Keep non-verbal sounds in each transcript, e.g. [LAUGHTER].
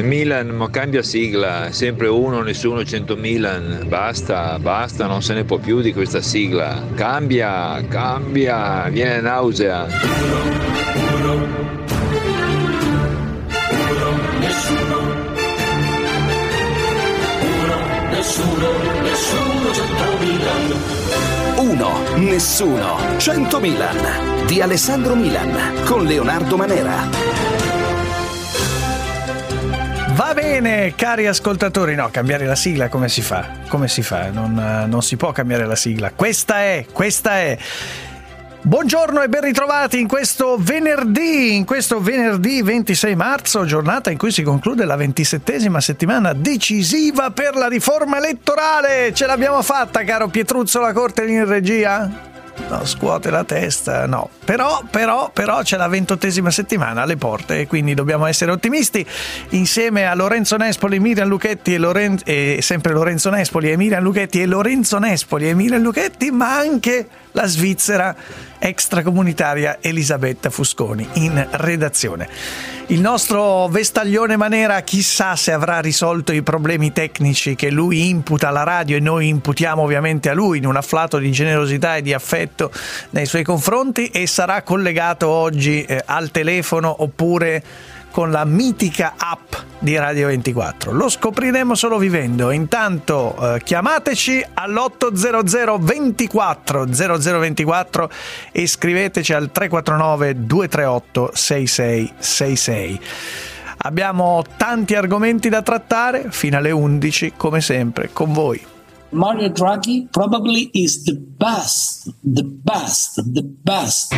Milan, ma cambia sigla, sempre uno, nessuno, 100 Milan, basta, basta, non se ne può più di questa sigla. Cambia, cambia, viene nausea. Uno, nessuno, 100 Milan di Alessandro Milan con Leonardo Manera. Bene, cari ascoltatori, no, cambiare la sigla come si fa? Come si fa? Non, non si può cambiare la sigla. Questa è, questa è. Buongiorno e ben ritrovati in questo venerdì, in questo venerdì 26 marzo, giornata in cui si conclude la ventisettesima settimana decisiva per la riforma elettorale. Ce l'abbiamo fatta, caro Pietruzzo, la corte in regia? No, scuote la testa, no. Però, però, però c'è la ventottesima settimana alle porte e quindi dobbiamo essere ottimisti. Insieme a Lorenzo Nespoli, Miriam Luchetti e, Loren- e sempre Lorenzo Nespoli e Miriam Luchetti e Lorenzo Nespoli e Miriam Luchetti, ma anche la Svizzera extracomunitaria Elisabetta Fusconi in redazione. Il nostro vestaglione Manera chissà se avrà risolto i problemi tecnici che lui imputa alla radio e noi imputiamo ovviamente a lui in un afflato di generosità e di affetto nei suoi confronti e sarà collegato oggi eh, al telefono oppure con la mitica app di Radio 24. Lo scopriremo solo vivendo. Intanto eh, chiamateci all'800 24 0024 e scriveteci al 349 238 6666. Abbiamo tanti argomenti da trattare fino alle 11 come sempre con voi. Mario Draghi probably is the best, the best, the best.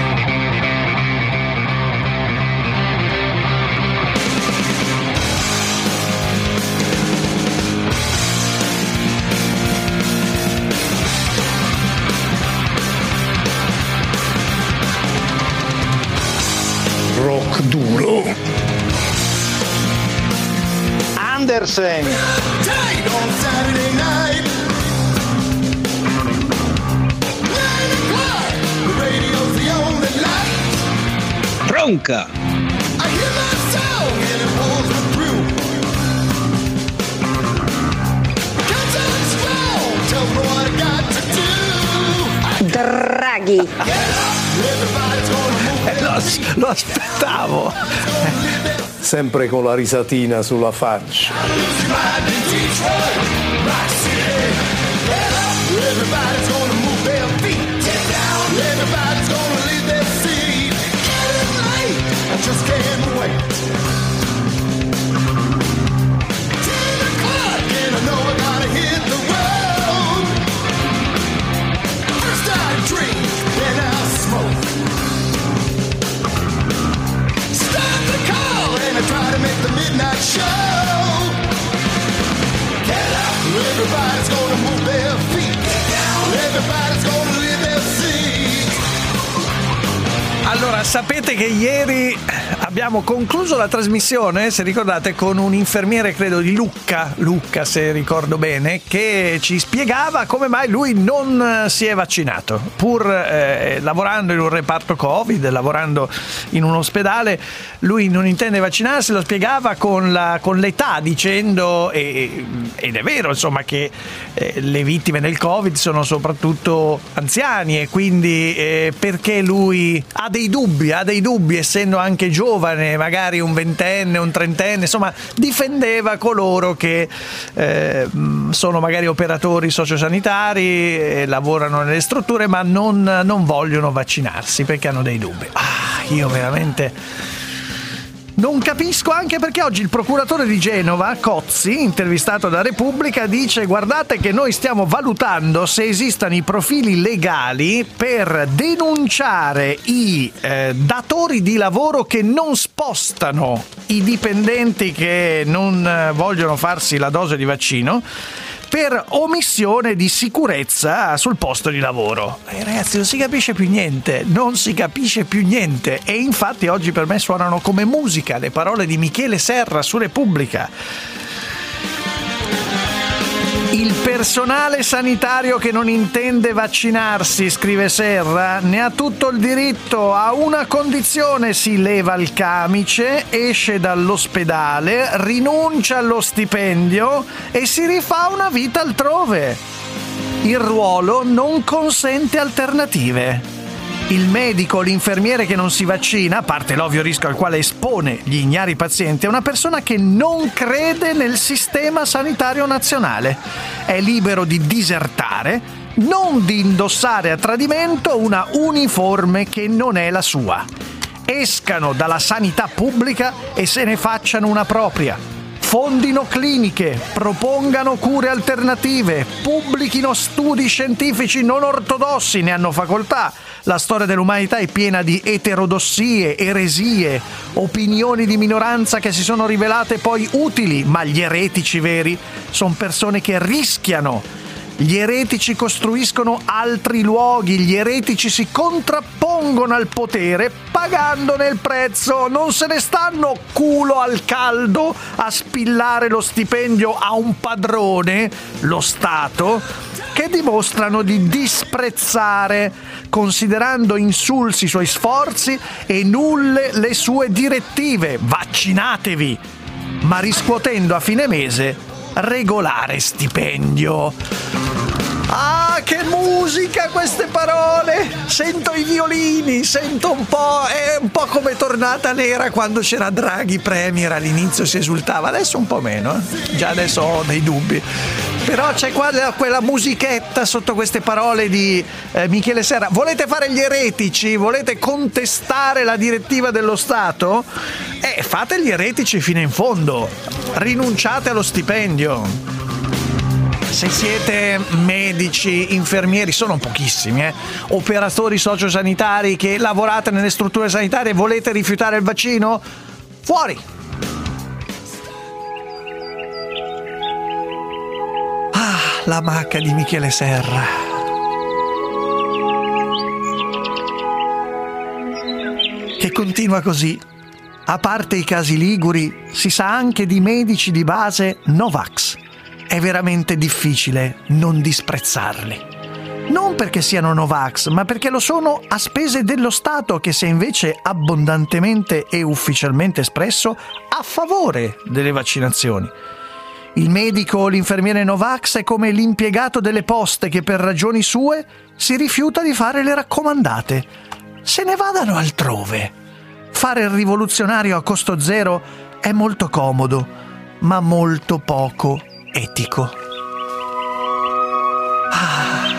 Andersen. Tronca. Draghi. Eh, lo, lo aspettavo. Sempre con la risatina sulla faccia. Just Allora, sapete che ieri abbiamo concluso la trasmissione, se ricordate, con un infermiere, credo di Lucca, Lucca se ricordo bene, che ci spiegava come mai lui non si è vaccinato. Pur eh, lavorando in un reparto Covid, lavorando in un ospedale, lui non intende vaccinarsi, lo spiegava con, la, con l'età, dicendo, e, ed è vero, insomma, che eh, le vittime del Covid sono soprattutto anziani e quindi eh, perché lui ha dei dubbi, ha dei dubbi, essendo anche giovane, magari un ventenne, un trentenne, insomma, difendeva coloro che eh, sono magari operatori sociosanitari, e lavorano nelle strutture, ma non, non vogliono vaccinarsi perché hanno dei dubbi. Ah, io veramente. Non capisco anche perché oggi il procuratore di Genova, Cozzi, intervistato da Repubblica, dice guardate che noi stiamo valutando se esistano i profili legali per denunciare i eh, datori di lavoro che non spostano i dipendenti che non eh, vogliono farsi la dose di vaccino per omissione di sicurezza sul posto di lavoro. E ragazzi, non si capisce più niente, non si capisce più niente. E infatti oggi per me suonano come musica le parole di Michele Serra su Repubblica. Personale sanitario che non intende vaccinarsi, scrive Serra, ne ha tutto il diritto, a una condizione si leva il camice, esce dall'ospedale, rinuncia allo stipendio e si rifà una vita altrove. Il ruolo non consente alternative. Il medico l'infermiere che non si vaccina, a parte l'ovvio rischio al quale espone gli ignari pazienti, è una persona che non crede nel sistema sanitario nazionale. È libero di disertare, non di indossare a tradimento una uniforme che non è la sua. Escano dalla sanità pubblica e se ne facciano una propria fondino cliniche, propongano cure alternative, pubblichino studi scientifici non ortodossi, ne hanno facoltà. La storia dell'umanità è piena di eterodossie, eresie, opinioni di minoranza che si sono rivelate poi utili, ma gli eretici veri sono persone che rischiano. Gli eretici costruiscono altri luoghi, gli eretici si contrappongono al potere pagandone il prezzo, non se ne stanno culo al caldo a spillare lo stipendio a un padrone, lo Stato, che dimostrano di disprezzare, considerando insulsi i suoi sforzi e nulle le sue direttive. Vaccinatevi! Ma riscuotendo a fine mese regolare stipendio. Ah, che musica queste parole! Sento i violini, sento un po'. È un po' come tornata nera quando c'era Draghi Premier all'inizio si esultava, adesso un po' meno, eh? già adesso ho dei dubbi. Però c'è qua quella musichetta sotto queste parole di eh, Michele Serra. Volete fare gli eretici? Volete contestare la direttiva dello Stato? Eh, fate gli eretici fino in fondo. Rinunciate allo stipendio se siete medici, infermieri, sono pochissimi, eh, operatori sociosanitari che lavorate nelle strutture sanitarie e volete rifiutare il vaccino, fuori! Ah, la macca di Michele Serra. Che continua così. A parte i casi liguri, si sa anche di medici di base Novax è veramente difficile non disprezzarli. Non perché siano Novax, ma perché lo sono a spese dello Stato che si è invece abbondantemente e ufficialmente espresso a favore delle vaccinazioni. Il medico o l'infermiere Novax è come l'impiegato delle poste che per ragioni sue si rifiuta di fare le raccomandate. Se ne vadano altrove. Fare il rivoluzionario a costo zero è molto comodo, ma molto poco etico. Ah.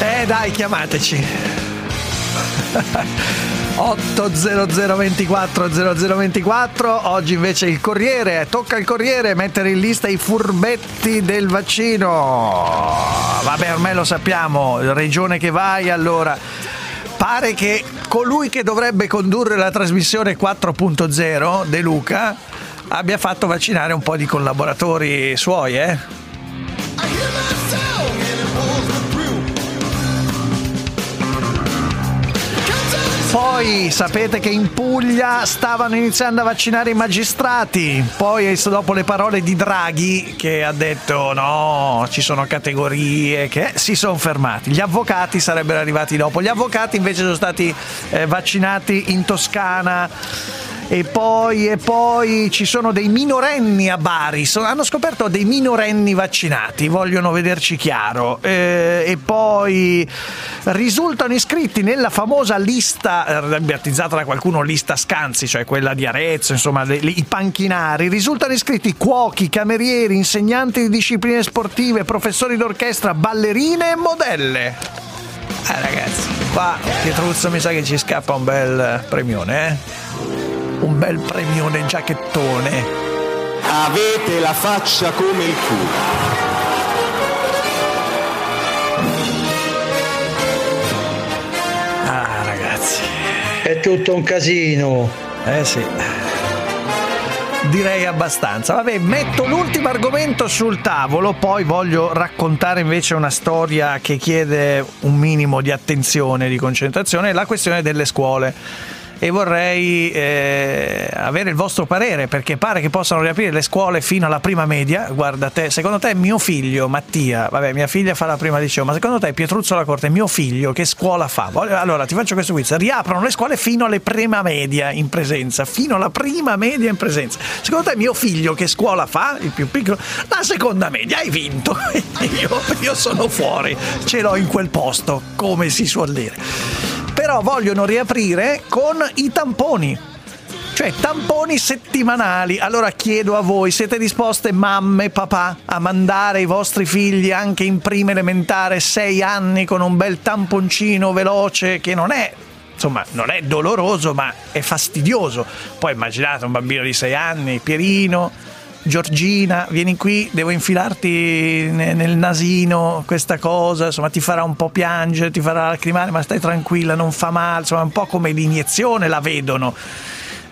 Eh dai, chiamateci. [LAUGHS] 800 24 0024 oggi invece il Corriere tocca al Corriere mettere in lista i furbetti del vaccino. Vabbè ormai lo sappiamo regione che vai allora pare che colui che dovrebbe condurre la trasmissione 4.0 De Luca abbia fatto vaccinare un po' di collaboratori suoi eh Poi sapete che in Puglia stavano iniziando a vaccinare i magistrati. Poi dopo le parole di Draghi che ha detto no, ci sono categorie che si sono fermati. Gli avvocati sarebbero arrivati dopo. Gli avvocati invece sono stati eh, vaccinati in Toscana e poi, e poi ci sono dei minorenni a Bari, so, hanno scoperto dei minorenni vaccinati, vogliono vederci chiaro, eh, e poi risultano iscritti nella famosa lista, eh, battezzata da qualcuno lista Scanzi, cioè quella di Arezzo, insomma le, i panchinari, risultano iscritti cuochi, camerieri, insegnanti di discipline sportive, professori d'orchestra, ballerine e modelle. Eh ragazzi, qua Pietruzzo mi sa che ci scappa un bel premione, eh? Un bel premione giacchettone. Avete la faccia come il culo. Ah, ragazzi. È tutto un casino. Eh sì. Direi abbastanza. Vabbè, metto l'ultimo argomento sul tavolo, poi voglio raccontare invece una storia che chiede un minimo di attenzione, di concentrazione, la questione delle scuole e vorrei eh, avere il vostro parere perché pare che possano riaprire le scuole fino alla prima media. Guarda te, secondo te mio figlio Mattia, vabbè, mia figlia fa la prima liceo, ma secondo te Pietruzzo la Corte, mio figlio che scuola fa? Allora ti faccio questo quiz, riaprono le scuole fino alla prima media in presenza, fino alla prima media in presenza. Secondo te mio figlio che scuola fa, il più piccolo? La seconda media, hai vinto. [LAUGHS] io, io sono fuori, ce l'ho in quel posto, come si suol dire però vogliono riaprire con i tamponi cioè tamponi settimanali. Allora chiedo a voi, siete disposte mamme papà a mandare i vostri figli anche in prima elementare 6 anni con un bel tamponcino veloce che non è insomma, non è doloroso, ma è fastidioso. Poi immaginate un bambino di 6 anni, Pierino, Giorgina, vieni qui, devo infilarti nel nasino questa cosa, insomma ti farà un po' piangere, ti farà lacrimare, ma stai tranquilla, non fa male, insomma un po' come l'iniezione la vedono.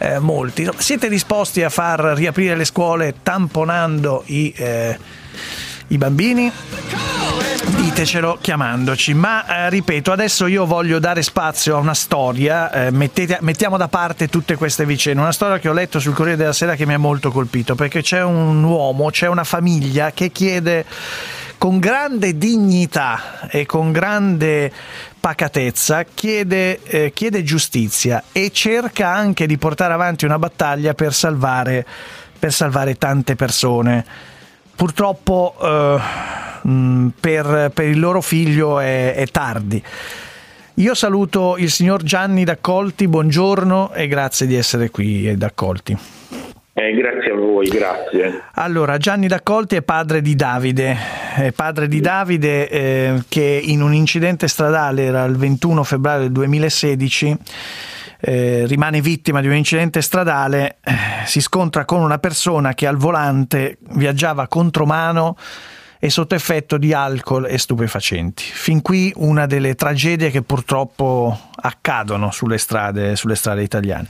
Eh, molti. Siete disposti a far riaprire le scuole tamponando i, eh, i bambini? ditecelo chiamandoci. Ma eh, ripeto, adesso io voglio dare spazio a una storia. Eh, mettete, mettiamo da parte tutte queste vicende. Una storia che ho letto sul Corriere della Sera che mi ha molto colpito perché c'è un uomo, c'è una famiglia che chiede con grande dignità e con grande pacatezza chiede, eh, chiede giustizia e cerca anche di portare avanti una battaglia per salvare, per salvare tante persone. Purtroppo eh, Mm, per, per, il loro figlio è, è tardi. Io saluto il signor Gianni D'Accolti, buongiorno e grazie di essere qui D'Accolti. Eh, grazie a voi, grazie. Allora, Gianni D'Accolti è padre di Davide, è padre di Davide eh, che in un incidente stradale, era il 21 febbraio del 2016, eh, rimane vittima di un incidente stradale, eh, si scontra con una persona che al volante viaggiava contromano e sotto effetto di alcol e stupefacenti. Fin qui una delle tragedie che purtroppo accadono sulle strade, sulle strade italiane.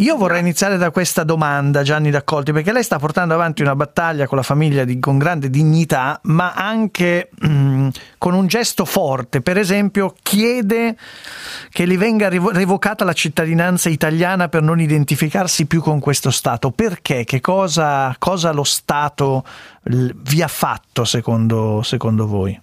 Io vorrei iniziare da questa domanda, Gianni D'Accolti, perché lei sta portando avanti una battaglia con la famiglia di, con grande dignità, ma anche mh, con un gesto forte. Per esempio, chiede che gli venga revocata la cittadinanza italiana per non identificarsi più con questo Stato. Perché? Che cosa, cosa lo Stato vi ha fatto secondo, secondo voi?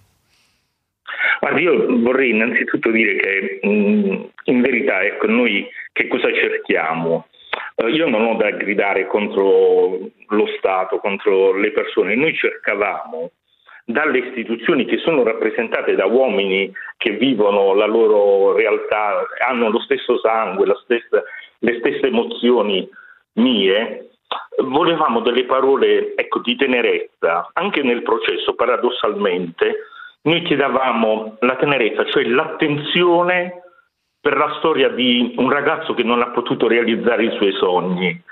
Guardi, io vorrei innanzitutto dire che in verità ecco, noi che cosa cerchiamo? Uh, io non ho da gridare contro lo Stato, contro le persone, noi cercavamo dalle istituzioni che sono rappresentate da uomini che vivono la loro realtà, hanno lo stesso sangue, stessa, le stesse emozioni mie, volevamo delle parole ecco, di tenerezza. Anche nel processo, paradossalmente, noi chiedevamo la tenerezza, cioè l'attenzione per la storia di un ragazzo che non ha potuto realizzare i suoi sogni.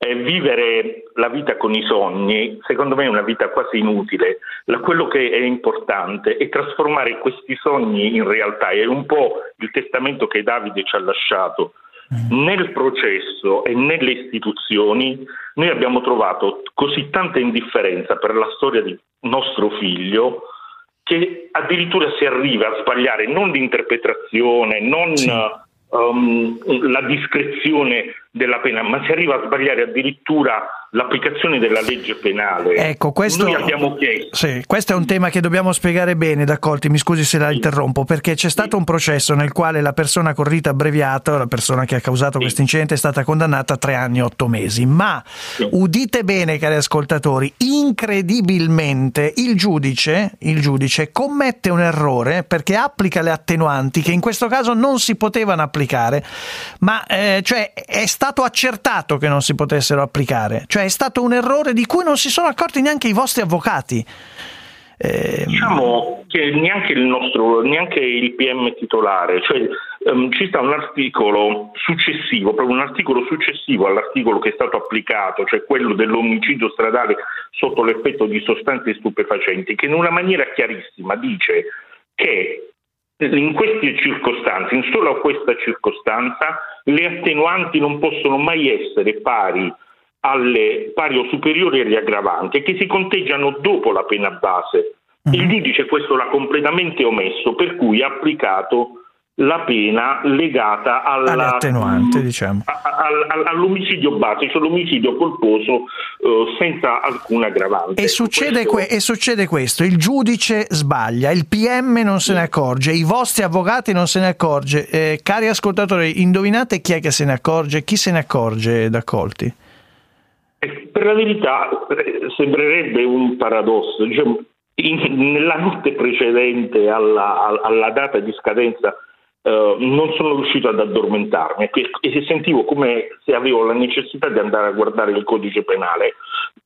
Eh, vivere la vita con i sogni, secondo me è una vita quasi inutile. La, quello che è importante è trasformare questi sogni in realtà. È un po' il testamento che Davide ci ha lasciato. Mm. Nel processo e nelle istituzioni noi abbiamo trovato così tanta indifferenza per la storia di nostro figlio che addirittura si arriva a sbagliare non l'interpretazione, non sì. um, la discrezione della pena, ma si arriva a sbagliare addirittura l'applicazione della legge penale. Ecco, questo, Noi abbiamo chiesto. Sì, questo è un tema che dobbiamo spiegare bene, d'accordo? Mi scusi se la sì. interrompo, perché c'è stato sì. un processo nel quale la persona con rito abbreviato, la persona che ha causato questo incidente, è stata condannata a tre anni e otto mesi. Ma udite bene, cari ascoltatori, incredibilmente il giudice, il giudice commette un errore perché applica le attenuanti che in questo caso non si potevano applicare, ma eh, cioè è stato accertato che non si potessero applicare, cioè è stato un errore di cui non si sono accorti neanche i vostri avvocati. Eh... Diciamo che neanche il nostro, neanche il PM titolare, cioè um, ci sta un articolo successivo, proprio un articolo successivo all'articolo che è stato applicato, cioè quello dell'omicidio stradale sotto l'effetto di sostanze stupefacenti, che in una maniera chiarissima dice che in queste circostanze, in solo questa circostanza, le attenuanti non possono mai essere pari alle pari o superiori agli aggravanti che si conteggiano dopo la pena base. Il giudice questo l'ha completamente omesso, per cui ha applicato la pena legata alla, Alle attenuanti, diciamo. a- a- a- all'omicidio base, cioè l'omicidio colposo eh, senza alcuna aggravante. E succede, Questo- que- e succede questo, il giudice sbaglia, il PM non se ne accorge, i vostri avvocati non se ne accorge. Eh, cari ascoltatori, indovinate chi è che se ne accorge? Chi se ne accorge da Colti? Eh, Per la verità eh, sembrerebbe un paradosso. Diciamo, in- nella notte precedente alla, al- alla data di scadenza eh, non sono riuscito ad addormentarmi e, e se sentivo come se avevo la necessità di andare a guardare il codice penale.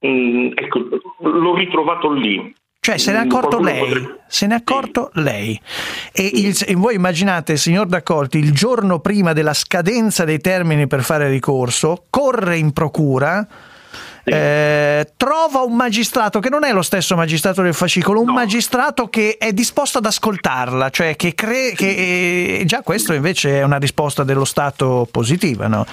Mm, ecco, l'ho ritrovato lì. Cioè, se ne è Mm, accorto lei, potrebbe- se ne è accorto lei. E, il- e voi immaginate, signor D'Accolti, il giorno prima della scadenza dei termini per fare ricorso, corre in procura, eh, trova un magistrato che non è lo stesso magistrato del fascicolo, un No. magistrato che è disposto ad ascoltarla, cioè che cree che eh, già questo invece è una risposta dello Stato positiva, no?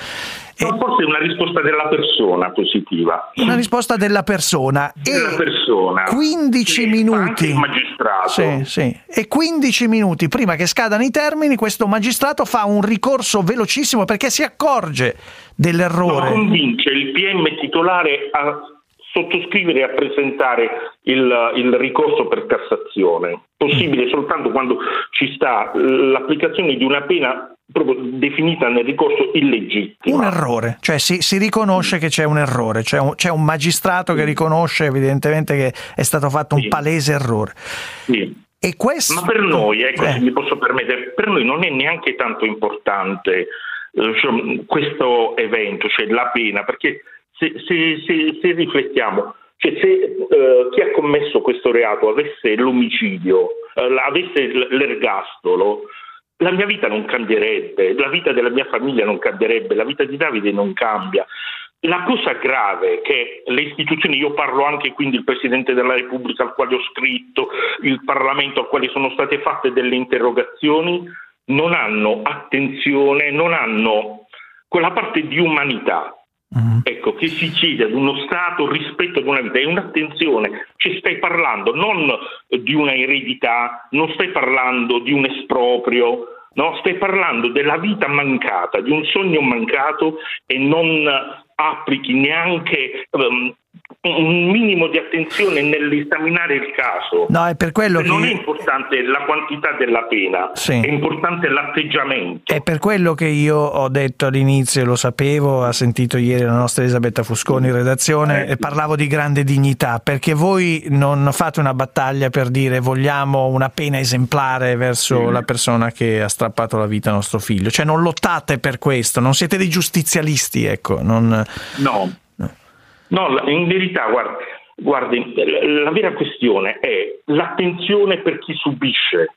No, forse è una risposta della persona positiva. una risposta della persona. Della e persona. 15 Sì, minuti. Sì, sì. E 15 minuti prima che scadano i termini, questo magistrato fa un ricorso velocissimo perché si accorge No, dell'errore. convince il PM titolare a sottoscrivere e a presentare il, il ricorso per Cassazione. Possibile soltanto quando ci sta l'applicazione di una pena definita nel ricorso illegittima. Un errore, cioè si, si riconosce che c'è un errore, c'è un, c'è un magistrato che riconosce evidentemente che è stato fatto un Sì. palese errore. Sì. E questo, Ma per noi, ecco, Eh, se mi posso permettere, per noi non è neanche tanto importante eh, cioè, questo evento, cioè la pena, perché se, se- se- se riflettiamo, cioè se eh, chi ha commesso questo reato avesse l'omicidio, eh, avesse l'ergastolo, la mia vita non cambierebbe, la vita della mia famiglia non cambierebbe, la vita di Davide non cambia. La cosa grave è che le istituzioni, io parlo anche quindi il Presidente della Repubblica al quale ho scritto, il Parlamento al quale sono state fatte delle interrogazioni, non hanno attenzione, non hanno quella parte di umanità Mhm. ecco, che si chiede ad uno Stato rispetto ad una vita. E un'attenzione, ci stai parlando non di una eredità, non stai parlando di un esproprio, no? stai parlando della vita mancata, di un sogno mancato e non applichi neanche ehm, un minimo di attenzione nell'esaminare il caso. No, è per quello non è che... importante la quantità della pena, Sì. è importante l'atteggiamento. È per quello che io ho detto all'inizio, lo sapevo, ha sentito ieri la nostra Elisabetta Fusconi in redazione Eh. parlavo di grande dignità, perché voi non fate una battaglia per dire vogliamo una pena esemplare verso la persona che ha strappato la vita a nostro figlio, cioè non lottate per questo, non siete dei giustizialisti, ecco, non... No, no, in verità, guardi, guardi, la- vera questione è l'attenzione per chi subisce,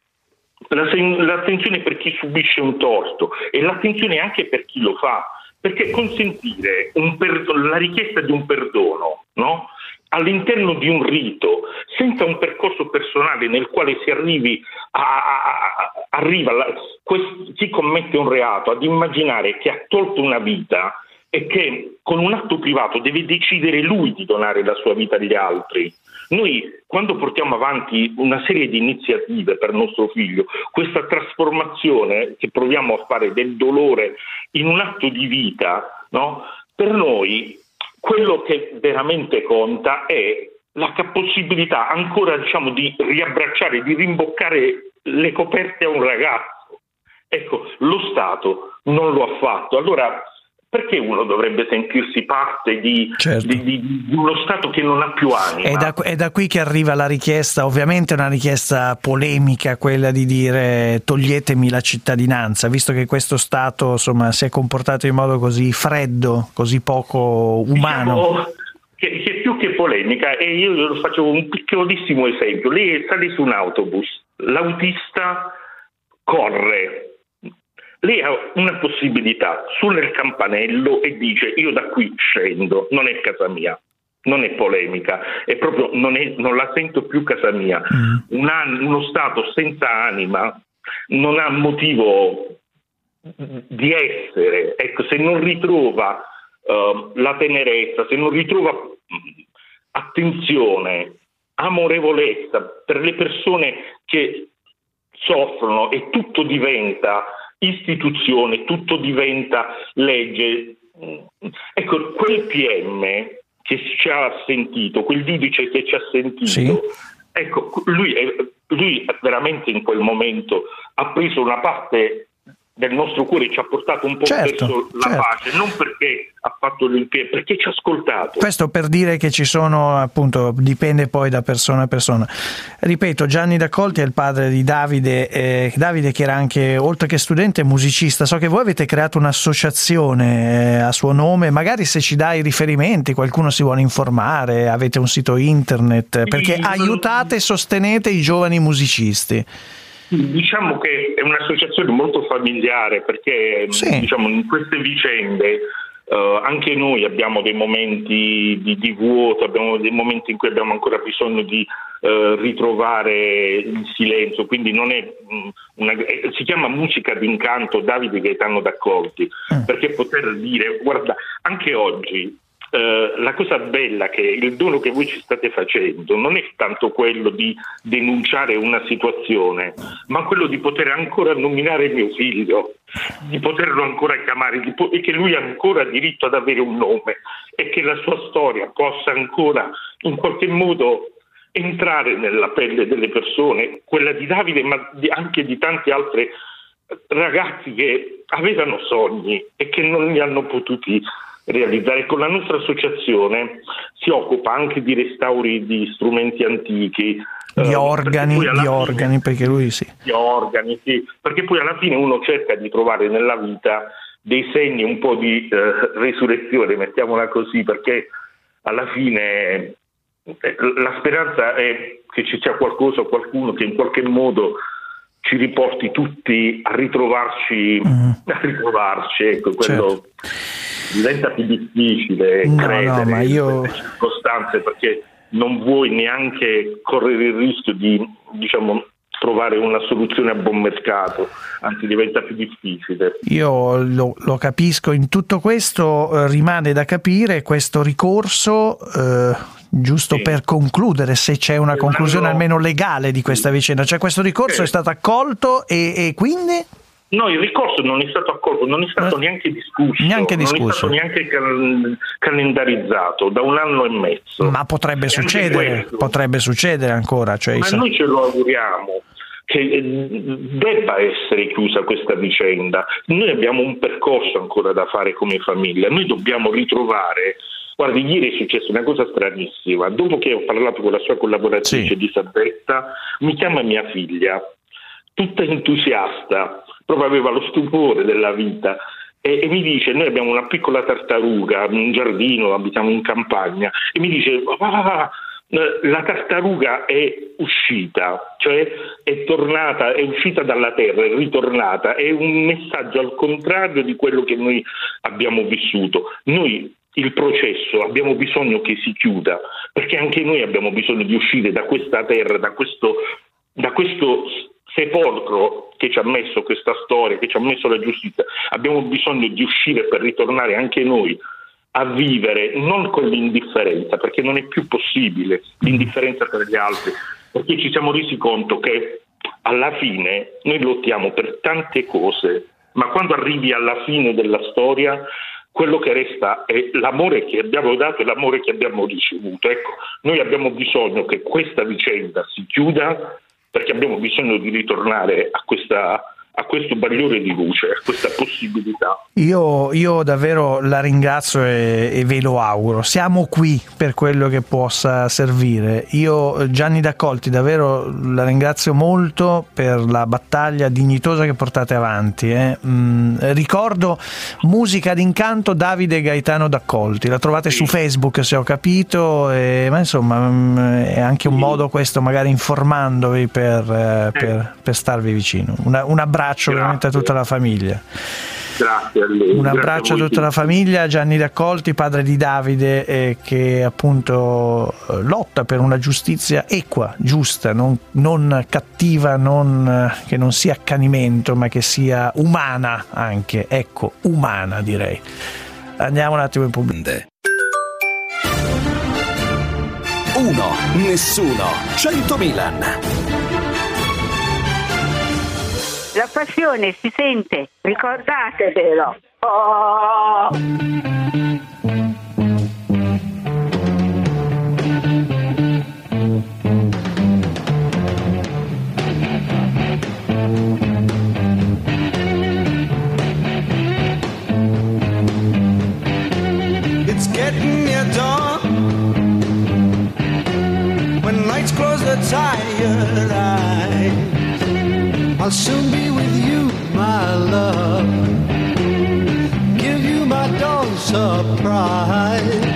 l'attenzione per chi subisce un torto e l'attenzione anche per chi lo fa, perché consentire un perdo- la richiesta di un perdono, no? all'interno di un rito, senza un percorso personale nel quale si arrivi a, a- a- arriva la- quest- chi commette un reato ad immaginare che ha tolto una vita e che con un atto privato deve decidere lui di donare la sua vita agli altri. Noi quando portiamo avanti una serie di iniziative per nostro figlio, questa trasformazione che proviamo a fare del dolore in un atto di vita, no? per noi quello che veramente conta è la possibilità ancora diciamo, di riabbracciare, di rimboccare le coperte a un ragazzo. Ecco, lo Stato non lo ha fatto. Allora, perché uno dovrebbe sentirsi parte di, Certo. di- di- di uno Stato che non ha più anima? È da, è da qui che arriva la richiesta, ovviamente una richiesta polemica, quella di dire toglietemi la cittadinanza, visto che questo Stato insomma, si è comportato in modo così freddo, così poco umano. Diciamo che, che più che polemica, e io lo faccio un piccolissimo esempio. Lei sale su un autobus, l'autista corre, lei ha una possibilità, suona il campanello e dice io da qui scendo, non è casa mia. Non è polemica, è proprio non, è- non la sento più casa mia. Un an- uno Stato senza anima non ha motivo di essere. Ecco, se non ritrova uh, la tenerezza, se non ritrova attenzione, amorevolezza per le persone che soffrono e tutto diventa istituzione, tutto diventa legge. Ecco, quel PM che ci ha sentito, quel giudice che ci ha sentito, sì. ecco, lui, lui veramente in quel momento ha preso una parte del nostro cuore ci ha portato un po' certo, verso la certo. pace, non perché ha fatto l'Olimpiade, perché ci ha ascoltato. Questo per dire che ci sono, appunto, dipende poi da persona a persona. Ripeto, Gianni D'Accolti è il padre di Davide, eh, Davide che era anche, oltre che studente, musicista. So che voi avete creato un'associazione eh, a suo nome, magari se ci dai riferimenti, qualcuno si vuole informare, avete un sito internet, perché aiutate e sostenete i giovani musicisti. Diciamo che è un'associazione molto familiare perché Sì. diciamo, in queste vicende eh, anche noi abbiamo dei momenti di, di vuoto, abbiamo dei momenti in cui abbiamo ancora bisogno di eh, ritrovare il silenzio, quindi non è mh, una, eh, si chiama musica d'incanto Davide Gaetano D'Accolti, perché poter dire guarda anche oggi eh, la cosa bella che il dono che voi ci state facendo non è tanto quello di denunciare una situazione, ma quello di poter ancora nominare mio figlio, di poterlo ancora chiamare po- e che lui ha ancora diritto ad avere un nome e che la sua storia possa ancora in qualche modo entrare nella pelle delle persone, quella di Davide, ma di- anche di tanti altri ragazzi che avevano sogni e che non li hanno potuti realizzare. Con la nostra associazione si occupa anche di restauri di strumenti antichi. Di eh, organi, di fine- organi, perché lui sì. di organi, sì, perché poi alla fine uno cerca di trovare nella vita dei segni un po' di eh, resurrezione, mettiamola così, perché alla fine eh, la speranza è che ci sia qualcosa o qualcuno che in qualche modo ci riporti tutti a ritrovarci, a ritrovarci, ecco, quello diventa più difficile No, credere no, io- circostanze perché non vuoi neanche correre il rischio di diciamo, trovare una soluzione a buon mercato, anzi diventa più difficile. Io lo, lo capisco, in tutto questo eh, rimane da capire questo ricorso, eh, giusto Sì. per concludere, se c'è una conclusione no. almeno legale di questa vicenda, cioè questo ricorso Sì. è stato accolto e, e quindi... No, il ricorso non è stato accolto, non è stato neanche discusso, neanche non è discusso. stato neanche cal- calendarizzato da un anno e mezzo. Ma potrebbe E succedere, potrebbe succedere ancora. Cioè, Ma noi ce lo auguriamo che eh, debba essere chiusa questa vicenda. Noi abbiamo un percorso ancora da fare come famiglia, noi dobbiamo ritrovare. Guardi, ieri è successa una cosa stranissima. Dopo che ho parlato con la sua collaboratrice Sì. Elisabetta, mi chiama mia figlia, tutta entusiasta, proprio aveva lo stupore della vita. E, e mi dice: Noi abbiamo una piccola tartaruga, un giardino, abitiamo in campagna. E mi dice: "Papà, eh, la tartaruga è uscita, cioè è tornata, è uscita dalla terra, è ritornata, è un messaggio al contrario di quello che noi abbiamo vissuto. Noi il processo abbiamo bisogno che si chiuda, perché anche noi abbiamo bisogno di uscire da questa terra, da questo, da questo sepolcro che ci ha messo questa storia, che ci ha messo la giustizia. Abbiamo bisogno di uscire per ritornare anche noi a vivere non con l'indifferenza, perché non è più possibile l'indifferenza per gli altri, perché ci siamo resi conto che alla fine noi lottiamo per tante cose, ma quando arrivi alla fine della storia quello che resta è l'amore che abbiamo dato e l'amore che abbiamo ricevuto. Ecco, noi abbiamo bisogno che questa vicenda si chiuda perché abbiamo bisogno di ritornare a questa a questo bagliore di luce, a questa possibilità. Io, io davvero la ringrazio e, e ve lo auguro. Siamo qui per quello che possa servire. Io, Gianni D'Accolti, davvero la ringrazio molto per la battaglia dignitosa che portate avanti. eh. Mm, ricordo musica d'incanto Davide Gaetano D'Accolti. La trovate su Facebook se ho capito, e- ma insomma mm, è anche un modo questo, magari informandovi per, eh, per- per starvi vicino. Un abbraccio veramente a tutta la famiglia. Grazie a lei. Un grazie abbraccio a tutta la famiglia, Gianni Raccolti, padre di Davide, eh, che appunto eh, lotta per una giustizia equa, giusta, non, non cattiva, non, eh, che non sia accanimento, ma che sia umana anche, ecco, umana direi. Andiamo un attimo in pubblicità. 1. Nessuno. 100 Milan. La passione si sente, ricordatevelo. Oh! I'll soon be with you, my love. Give you my dawn surprise.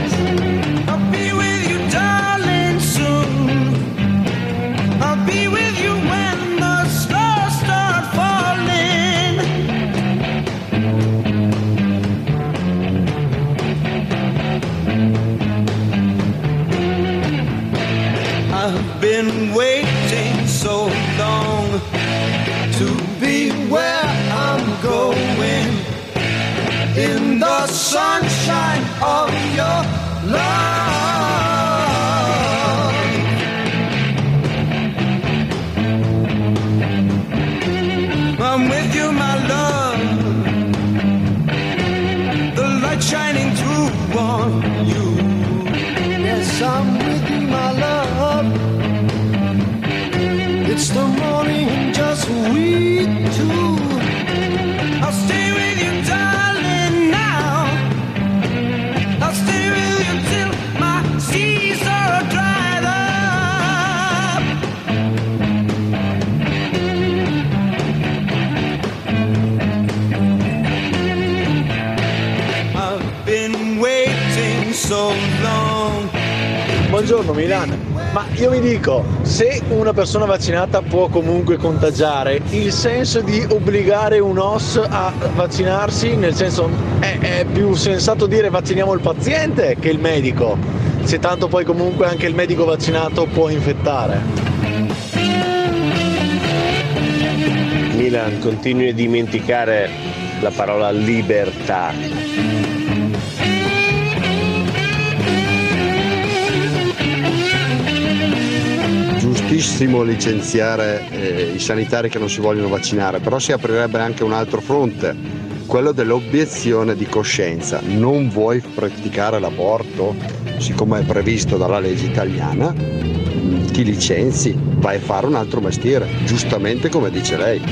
Persona vaccinata può comunque contagiare, il senso di obbligare un OS a vaccinarsi, nel senso è, è più sensato dire vacciniamo il paziente che il medico, se tanto poi comunque anche il medico vaccinato può infettare. Milan, continui a dimenticare la parola libertà. Giustissimo licenziare eh, i sanitari che non si vogliono vaccinare, però si aprirebbe anche un altro fronte, quello dell'obiezione di coscienza. Non vuoi praticare l'aborto, siccome è previsto dalla legge italiana, ti licenzi, vai a fare un altro mestiere, giustamente come dice lei.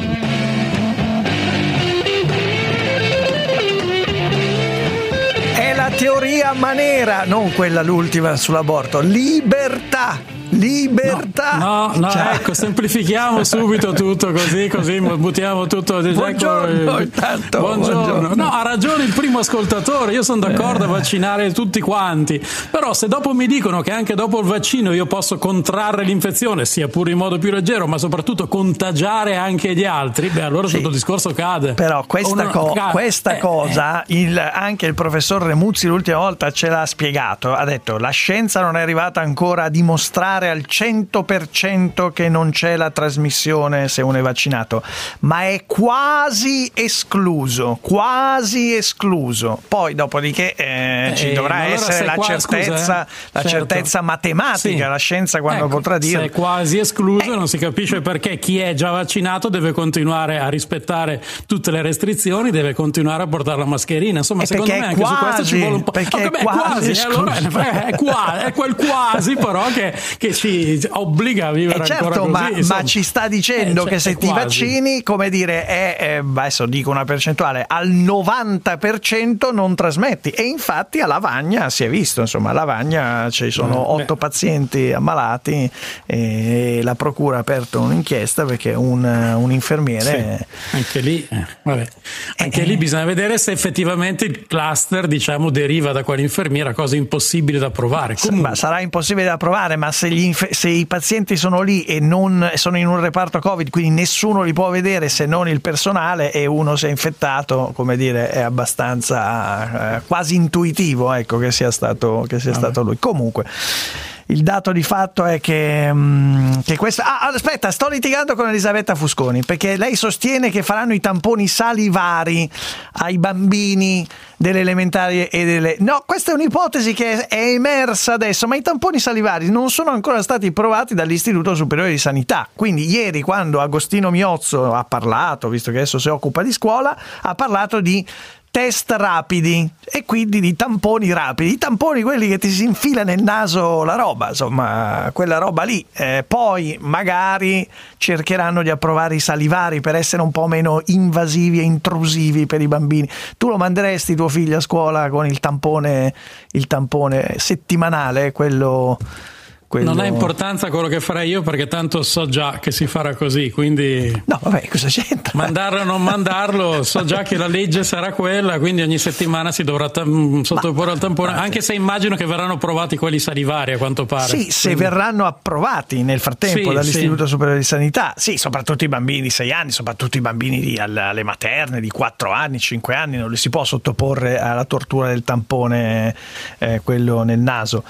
Teoria manera, non quella l'ultima sull'aborto. Libertà. Libertà. No, no, Cioè- ecco, semplifichiamo [LAUGHS] subito tutto così, così buttiamo tutto. Buongiorno, ecco, intanto, buongiorno. buongiorno. No, ha ragione il primo ascoltatore, io sono d'accordo a vaccinare tutti quanti, però se dopo mi dicono che anche dopo il vaccino io posso contrarre l'infezione, sia pure in modo più leggero, ma soprattutto contagiare anche gli altri, beh allora tutto il discorso cade. Però questa, non- co- questa Eh, cosa, il- anche il professor Remuzzi l'ultima volta ce l'ha spiegato. Ha detto la scienza non è arrivata ancora a dimostrare al 100% che non c'è la trasmissione se uno è vaccinato, ma è quasi escluso, quasi escluso. Poi dopodiché eh, ci Eh, dovrà allora essere la qua- certezza, scusa, eh. la Certo. certezza matematica, Sì. la scienza quando Ecco, potrà Se dire. è quasi escluso, non si capisce perché chi è già vaccinato deve continuare a rispettare tutte le restrizioni, deve continuare a portare la mascherina. Insomma, Eh, secondo me anche su questo ci quasi, vuole un po'. perché Ah, è beh, quasi eh, allora, eh, è, qua- è quel quasi, però, che, che ci obbliga a vivere Eh certo, ancora ma, così. ma ci sta dicendo Eh, cioè, che se ti quasi. vaccini, come dire, è, è- adesso dico una percentuale, al 90% non trasmetti. E infatti a Lavagna si è visto, insomma, a Lavagna ci sono Eh, otto pazienti ammalati e la procura ha aperto un'inchiesta perché un, un infermiere... Sì, anche lì, eh, vabbè. Anche lì bisogna vedere se effettivamente il cluster diciamo, deriva da quell'infermiera, cosa impossibile da provare. Ma sarà impossibile da provare, ma se, inf- se i pazienti sono lì e non sono in un reparto Covid, quindi nessuno li può vedere se non il personale e uno si è infettato, come dire, è abbastanza eh, quasi intuitivo ecco, che sia stato, che sia stato lui. Comunque. Il dato di fatto è che, mm, che questa. Ah, aspetta, sto litigando con Elisabetta Fusconi perché lei sostiene che faranno i tamponi salivari ai bambini delle elementari e delle... No, questa è un'ipotesi che è emersa adesso, ma i tamponi salivari non sono ancora stati provati dall'Istituto Superiore di Sanità. Quindi ieri quando Agostino Miozzo ha parlato, visto che adesso si occupa di scuola, ha parlato di test rapidi e quindi di tamponi rapidi, i tamponi quelli che ti si infila nel naso la roba, insomma, quella roba lì. Eh, poi magari cercheranno di approvare i salivari per essere un po' meno invasivi e intrusivi per i bambini. Tu lo manderesti tuo figlio a scuola con il tampone, il tampone settimanale, quello quello... Non ha importanza quello che farei io perché tanto so già che si farà così, quindi... No, vabbè, cosa c'entra? Mandarlo o non mandarlo, so già che la legge sarà quella, quindi ogni settimana si dovrà tam- sottoporre al tampone, anche se immagino che verranno provati quelli salivari a quanto pare. Sì, se verranno approvati nel frattempo Sì, dall'Istituto sì. Superiore di Sanità, sì, soprattutto i bambini di 6 anni, soprattutto i bambini di- alle, alle materne di 4 anni, 5 anni, non li si può sottoporre alla tortura del tampone, eh, quello nel naso.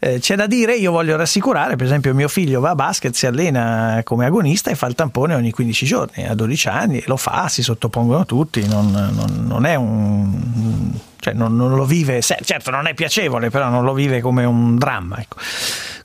Eh, c'è da dire, io voglio rassicurare, per esempio mio figlio va a basket, si allena come agonista e fa il tampone ogni 15 giorni, a 12 anni, lo fa, si sottopongono tutti, non, non- non è un... Cioè non, non lo vive, certo non è piacevole, però non lo vive come un dramma. Ecco.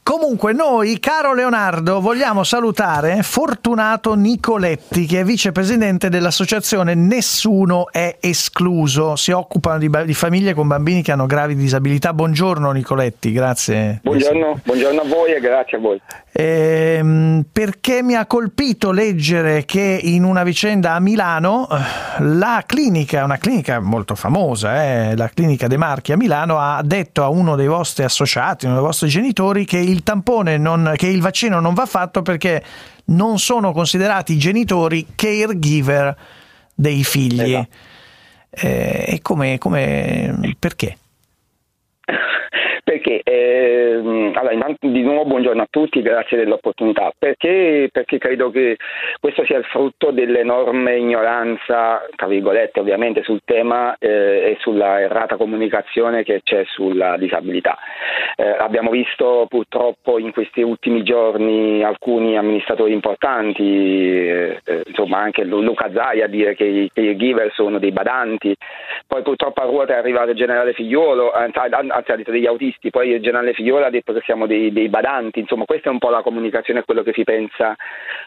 Comunque noi, caro Leonardo, vogliamo salutare Fortunato Nicoletti, che è vicepresidente dell'associazione Nessuno è escluso. Si occupano di, di famiglie con bambini che hanno gravi disabilità. Buongiorno Nicoletti, grazie. Buongiorno, buongiorno a voi e grazie a voi. Ehm, perché mi ha colpito leggere che in una vicenda a Milano eh, la clinica, una clinica molto famosa, eh, la clinica De Marchi a Milano, ha detto a uno dei vostri associati, uno dei vostri genitori, che il tampone, non, che il vaccino non va fatto perché non sono considerati i genitori caregiver dei figli. Eh, e come, come, perché? Perché, ehm, allora, intanto di nuovo buongiorno a tutti, grazie dell'opportunità. Perché, perché credo che questo sia il frutto dell'enorme ignoranza, tra virgolette ovviamente, sul tema eh, e sulla errata comunicazione che c'è sulla disabilità. Eh, abbiamo visto purtroppo in questi ultimi giorni alcuni amministratori importanti, eh, eh, insomma anche Lu- Luca Zai a dire che i caregiver sono dei badanti, poi purtroppo a ruota è arrivato il generale Figliuolo, anzi anzi, ha detto degli autisti, poi il generale Figliuolo ha detto che siamo dei, dei badanti, insomma questa è un po' la comunicazione e quello che si pensa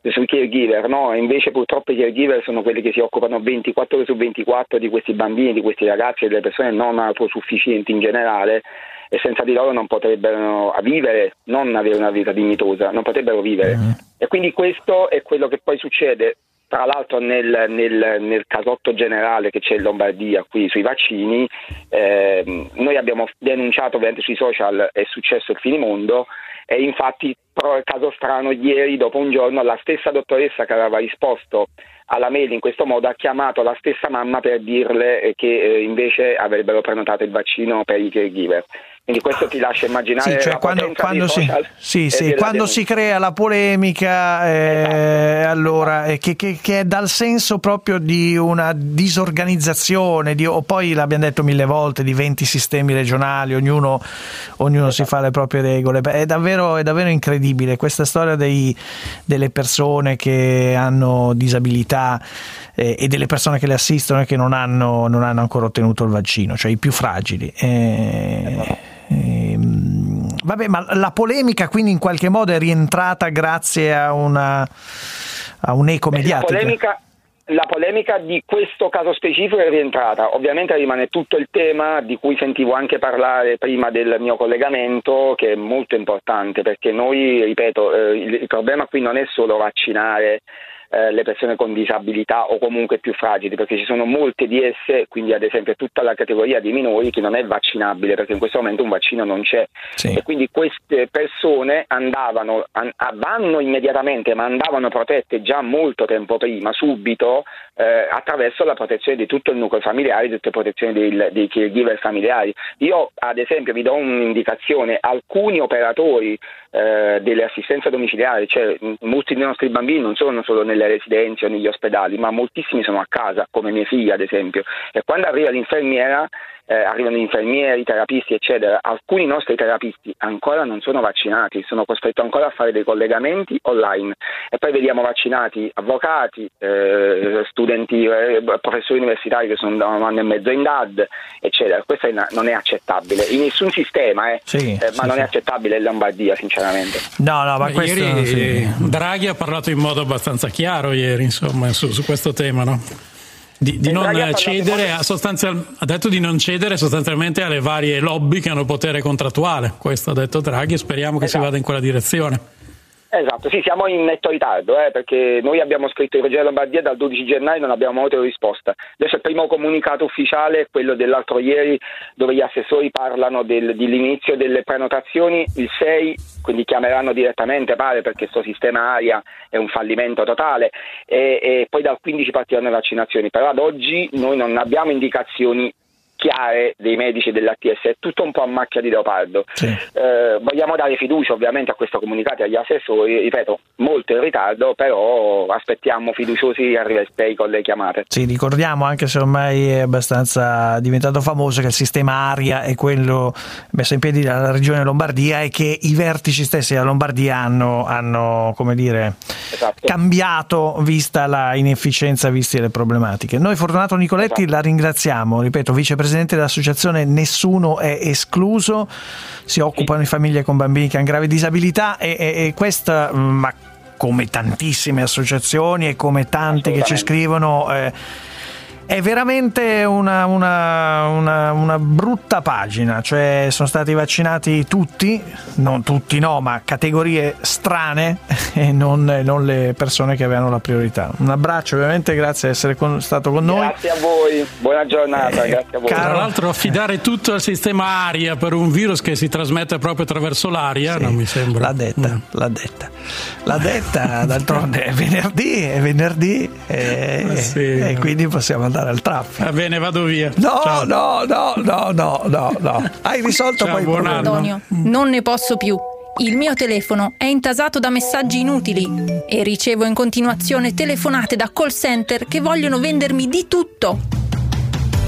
sui caregiver, no? E invece purtroppo i caregiver sono quelli che si occupano 24 ore su 24 di questi bambini, di questi ragazzi e delle persone non autosufficienti in generale e senza di loro non potrebbero vivere, non avere una vita dignitosa, non potrebbero vivere. E quindi questo è quello che poi succede. Tra l'altro nel, nel- nel casotto generale che c'è in Lombardia qui sui vaccini, ehm, noi abbiamo denunciato ovviamente sui social, è successo il finimondo e infatti però caso strano ieri dopo un giorno la stessa dottoressa che aveva risposto alla mail in questo modo ha chiamato la stessa mamma per dirle che eh, invece avrebbero prenotato il vaccino per i caregiver. Quindi questo ti lascia immaginare Sì, cioè quando, quando si, sì, sì, quando si crea la polemica, eh, allora, eh, che, che- che è dal senso proprio di una disorganizzazione, di- o poi l'abbiamo detto mille volte, di 20 sistemi regionali, ognuno, ognuno si fa le proprie regole. Beh, È davvero, è davvero incredibile questa storia dei- delle persone che hanno disabilità eh, e delle persone che le assistono e che non hanno, non hanno ancora ottenuto il vaccino, cioè i più fragili. Eh, ehm, vabbè, ma la polemica quindi in qualche modo è rientrata grazie a una a un'eco La mediatica. polemica, la polemica di questo caso specifico è rientrata. Ovviamente rimane tutto il tema di cui sentivo anche parlare prima del mio collegamento, che è molto importante perché noi, ripeto, eh, il, il problema qui non è solo vaccinare eh, le persone con disabilità o comunque più fragili, perché ci sono molte di esse, quindi ad esempio tutta la categoria di minori che non è vaccinabile, perché in questo momento un vaccino non c'è. E quindi queste persone andavano, an- vanno immediatamente, ma andavano protette già molto tempo prima, subito, eh, attraverso la protezione di tutto il nucleo familiare, di tutte le protezioni del- dei caregiver familiari. Io ad esempio vi do un'indicazione, alcuni operatori eh, dell'assistenza domiciliare, cioè molti dei nostri bambini non sono solo nelle residenze o negli ospedali, ma moltissimi sono a casa, come mie figlie ad esempio, e quando arriva l'infermiera eh, arrivano infermieri, terapisti, eccetera. Alcuni nostri terapisti ancora non sono vaccinati, sono costretti ancora a fare dei collegamenti online e poi vediamo vaccinati avvocati, eh, studenti, eh, professori universitari che sono da un anno e mezzo in DAD, eccetera. Questo è una- non è accettabile in nessun sistema, eh, Sì, eh, ma sì, non sì. è accettabile in Lombardia, sinceramente. No, no, ma Beh, questo ieri sì. eh, Draghi ha parlato in modo abbastanza chiaro ieri, insomma, su, su questo tema, no? Di, di non cedere a sostanzial- ha detto di non cedere sostanzialmente alle varie lobby che hanno potere contrattuale. Questo ha detto Draghi e speriamo che si vada in quella direzione. Esatto, sì, siamo in netto ritardo eh, perché noi abbiamo scritto in Regione Lombardia dal 12 gennaio e non abbiamo avuto risposta. Adesso il primo comunicato ufficiale è quello dell'altro ieri dove gli assessori parlano del- dell'inizio delle prenotazioni il 6, quindi chiameranno direttamente pare perché questo sistema aria è un fallimento totale e, e poi dal 15 partiranno le vaccinazioni, però ad oggi noi non abbiamo indicazioni chiare dei medici dell'ATS, è tutto un po' a macchia di leopardo. Eh, vogliamo dare fiducia ovviamente a questo comunicato e agli assessori, ripeto, molto in ritardo, però aspettiamo fiduciosi a rispetto con le chiamate. Sì, ricordiamo anche se ormai è abbastanza diventato famoso che il sistema ARIA è quello messo in piedi dalla regione Lombardia e che i vertici stessi della Lombardia hanno, hanno, come dire, cambiato vista la inefficienza, viste le problematiche. Noi Fortunato Nicoletti la ringraziamo, ripeto, vicepresidente dell'associazione Nessuno è escluso, si occupano di famiglie con bambini che hanno gravi disabilità e, e- e questa, mm, ma come tantissime associazioni e come tante che ci scrivono, eh, è veramente una, una- una- una brutta pagina, cioè sono stati vaccinati tutti, non tutti no, ma categorie strane [LAUGHS] e non, non le persone che avevano la priorità. Un abbraccio ovviamente, grazie di essere con- stato con noi. Grazie a voi, buona giornata, Eh, grazie a voi. Tra l'altro affidare tutto al sistema aria per un virus che si trasmette proprio attraverso l'aria non mi sembra. L'ha detta, l'ha detta. L'ha detta, d'altronde è venerdì, è venerdì e, Eh sì. e quindi possiamo andare al traffico. Va bene, vado via. No, Ciao. no, no, no, no, no, no. Hai risolto Ciao, poi il buon problema. Antonio, non ne posso più. Il mio telefono è intasato da messaggi inutili e ricevo in continuazione telefonate da call center che vogliono vendermi di tutto.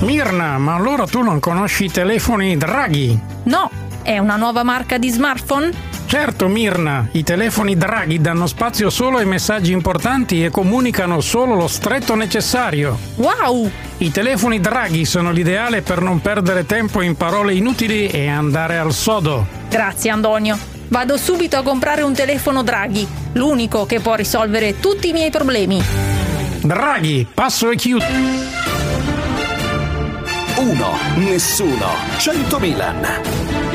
Mirna, ma allora tu non conosci i telefoni Draghi? No, è una nuova marca di smartphone? Certo, Mirna, i telefoni Draghi danno spazio solo ai messaggi importanti e comunicano solo lo stretto necessario. Wow! I telefoni Draghi sono l'ideale per non perdere tempo in parole inutili e andare al sodo. Grazie Antonio. Vado subito a comprare un telefono Draghi, l'unico che può risolvere tutti i miei problemi. Draghi, passo e chiudo. Uno, nessuno, 100 Milan.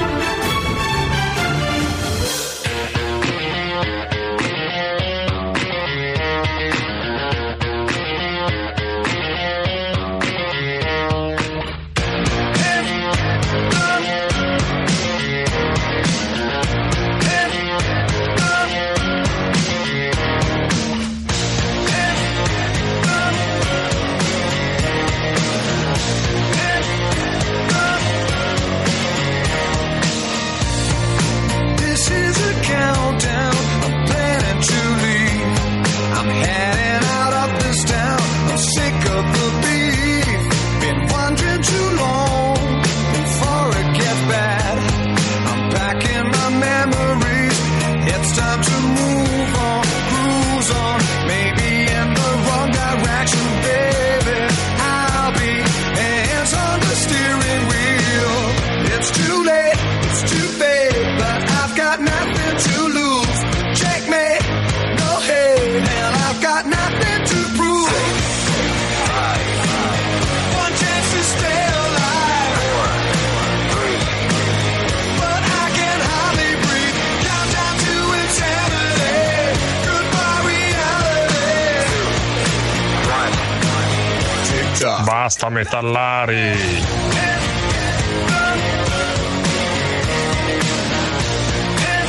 Basta metallari.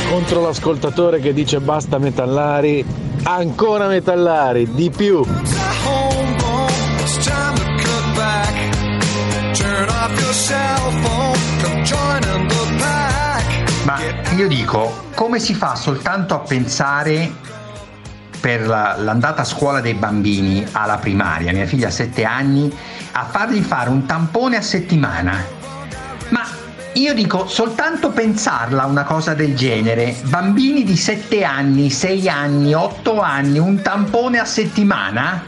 Contro l'ascoltatore che dice basta metallari, ancora metallari, di più. Ma io dico, come si fa soltanto a pensare per la- l'andata a scuola dei bambini alla primaria, mia figlia ha 7 anni, a fargli fare un tampone a settimana. Ma io dico, soltanto pensarla una cosa del genere, bambini di 7 anni, 6 anni, 8 anni, un tampone a settimana?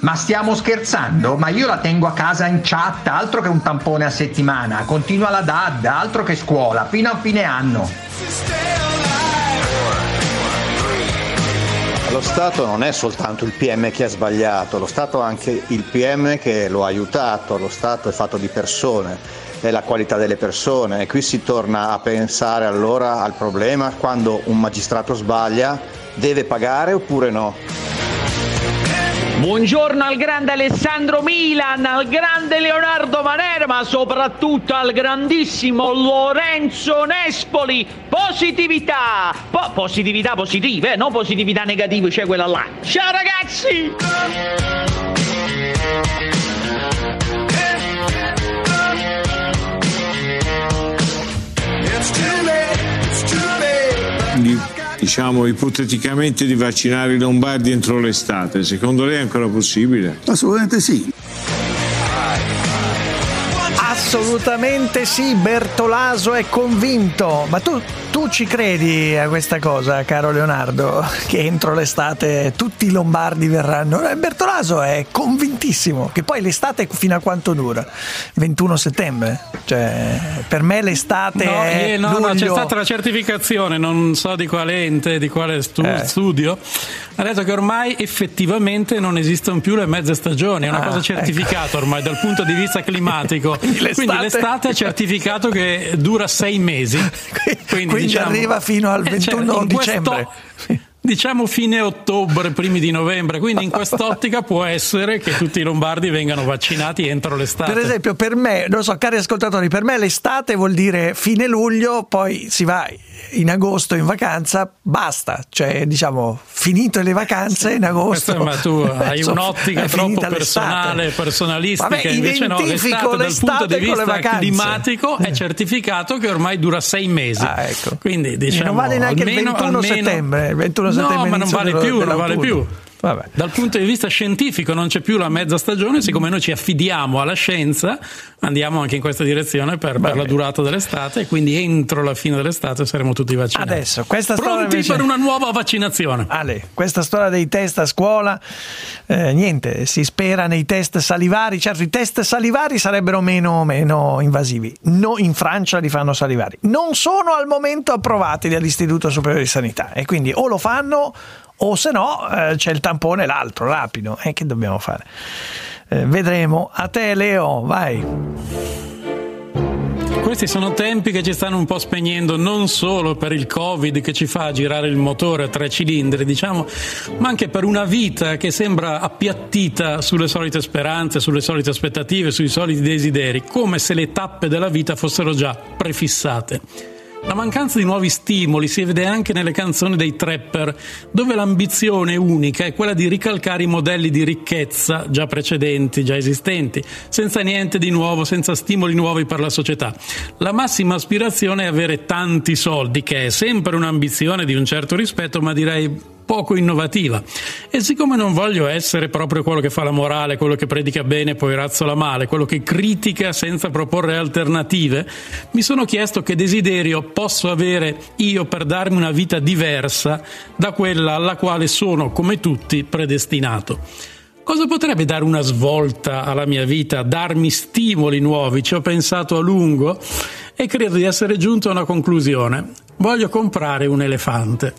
Ma stiamo scherzando? Ma io la tengo a casa in chat, altro che un tampone a settimana, continua la DAD, altro che scuola, fino a fine anno. Lo Stato non è soltanto il PM che ha sbagliato, lo Stato è anche il PM che lo ha aiutato, lo Stato è fatto di persone, è la qualità delle persone e qui si torna a pensare allora al problema quando un magistrato sbaglia deve pagare oppure no. Buongiorno al grande Alessandro Milan, al grande Leonardo Manera, ma soprattutto al grandissimo Lorenzo Nespoli. Positività! Po- positività positive, eh, non positività negative, c'è quella là. Ciao ragazzi! di- diciamo ipoteticamente di vaccinare i lombardi entro l'estate. Secondo lei è ancora possibile? Assolutamente sì. Assolutamente sì, Bertolaso è convinto. Ma tu, tu ci credi a questa cosa, caro Leonardo? Che entro l'estate tutti i lombardi verranno? Eh, Bertolaso è convintissimo che poi l'estate fino a quanto dura? 21 settembre? Cioè, per me l'estate No, è eh, no, no, c'è luglio. stata la certificazione, non so di quale ente, di quale stu- Eh. studio. Ha detto che ormai effettivamente non esistono più le mezze stagioni, è una Ah, cosa certificata ormai dal punto di vista climatico. [LAUGHS] Quindi l'estate- Quindi l'estate è certificato che dura sei mesi. [LAUGHS] Quindi, Quindi diciamo- arriva fino al Eh, cioè, 21 in questo- dicembre. Diciamo fine ottobre, primi di novembre, quindi in quest'ottica può essere che tutti i lombardi vengano vaccinati entro l'estate. Per esempio, per me, non so, cari ascoltatori, per me l'estate vuol dire fine luglio, poi si va in agosto in vacanza, basta. Cioè, diciamo, finito le vacanze in agosto. Ma tu [LAUGHS] hai un'ottica troppo l'estate. personale, personalistica. Vabbè, Invece no, identifico l'estate dal punto l'estate di vista climatico è certificato che ormai dura sei mesi. Ah, ecco. Quindi E diciamo, non vale neanche il almeno- 21 almeno- settembre. Il 21 settembre No, ma non vale più, non vale dell'autunno. Più. Dal punto di vista scientifico non c'è più la mezza stagione, siccome noi ci affidiamo alla scienza, andiamo anche in questa direzione per, per la durata dell'estate e quindi entro la fine dell'estate saremo tutti vaccinati. Adesso, questa Pronti invece- per una nuova vaccinazione. Ale, questa storia dei test a scuola, eh, niente, si spera nei test salivari. Certo, i test salivari sarebbero meno, meno invasivi. No, in Francia li fanno salivari. Non sono al momento approvati dall'Istituto Superiore di Sanità e quindi o lo fanno o se no eh, c'è il tampone l'altro, rapido. E che dobbiamo fare? Eh, vedremo. A te Leo, vai. Questi sono tempi che ci stanno un po' spegnendo non solo per il Covid che ci fa girare il motore a tre cilindri, diciamo, ma anche per una vita che sembra appiattita sulle solite speranze, sulle solite aspettative, sui soliti desideri, come se le tappe della vita fossero già prefissate. La mancanza di nuovi stimoli si vede anche nelle canzoni dei trapper, dove l'ambizione unica è quella di ricalcare i modelli di ricchezza già precedenti, già esistenti, senza niente di nuovo, senza stimoli nuovi per la società. La massima aspirazione è avere tanti soldi, che è sempre un'ambizione di un certo rispetto, ma direi poco innovativa. E siccome non voglio essere proprio quello che fa la morale, quello che predica bene e poi razzola male, quello che critica senza proporre alternative, mi sono chiesto che desiderio posso avere io per darmi una vita diversa da quella alla quale sono, come tutti, predestinato. Cosa potrebbe dare una svolta alla mia vita, darmi stimoli nuovi? Ci ho pensato a lungo e credo di essere giunto a una conclusione. Voglio comprare un elefante.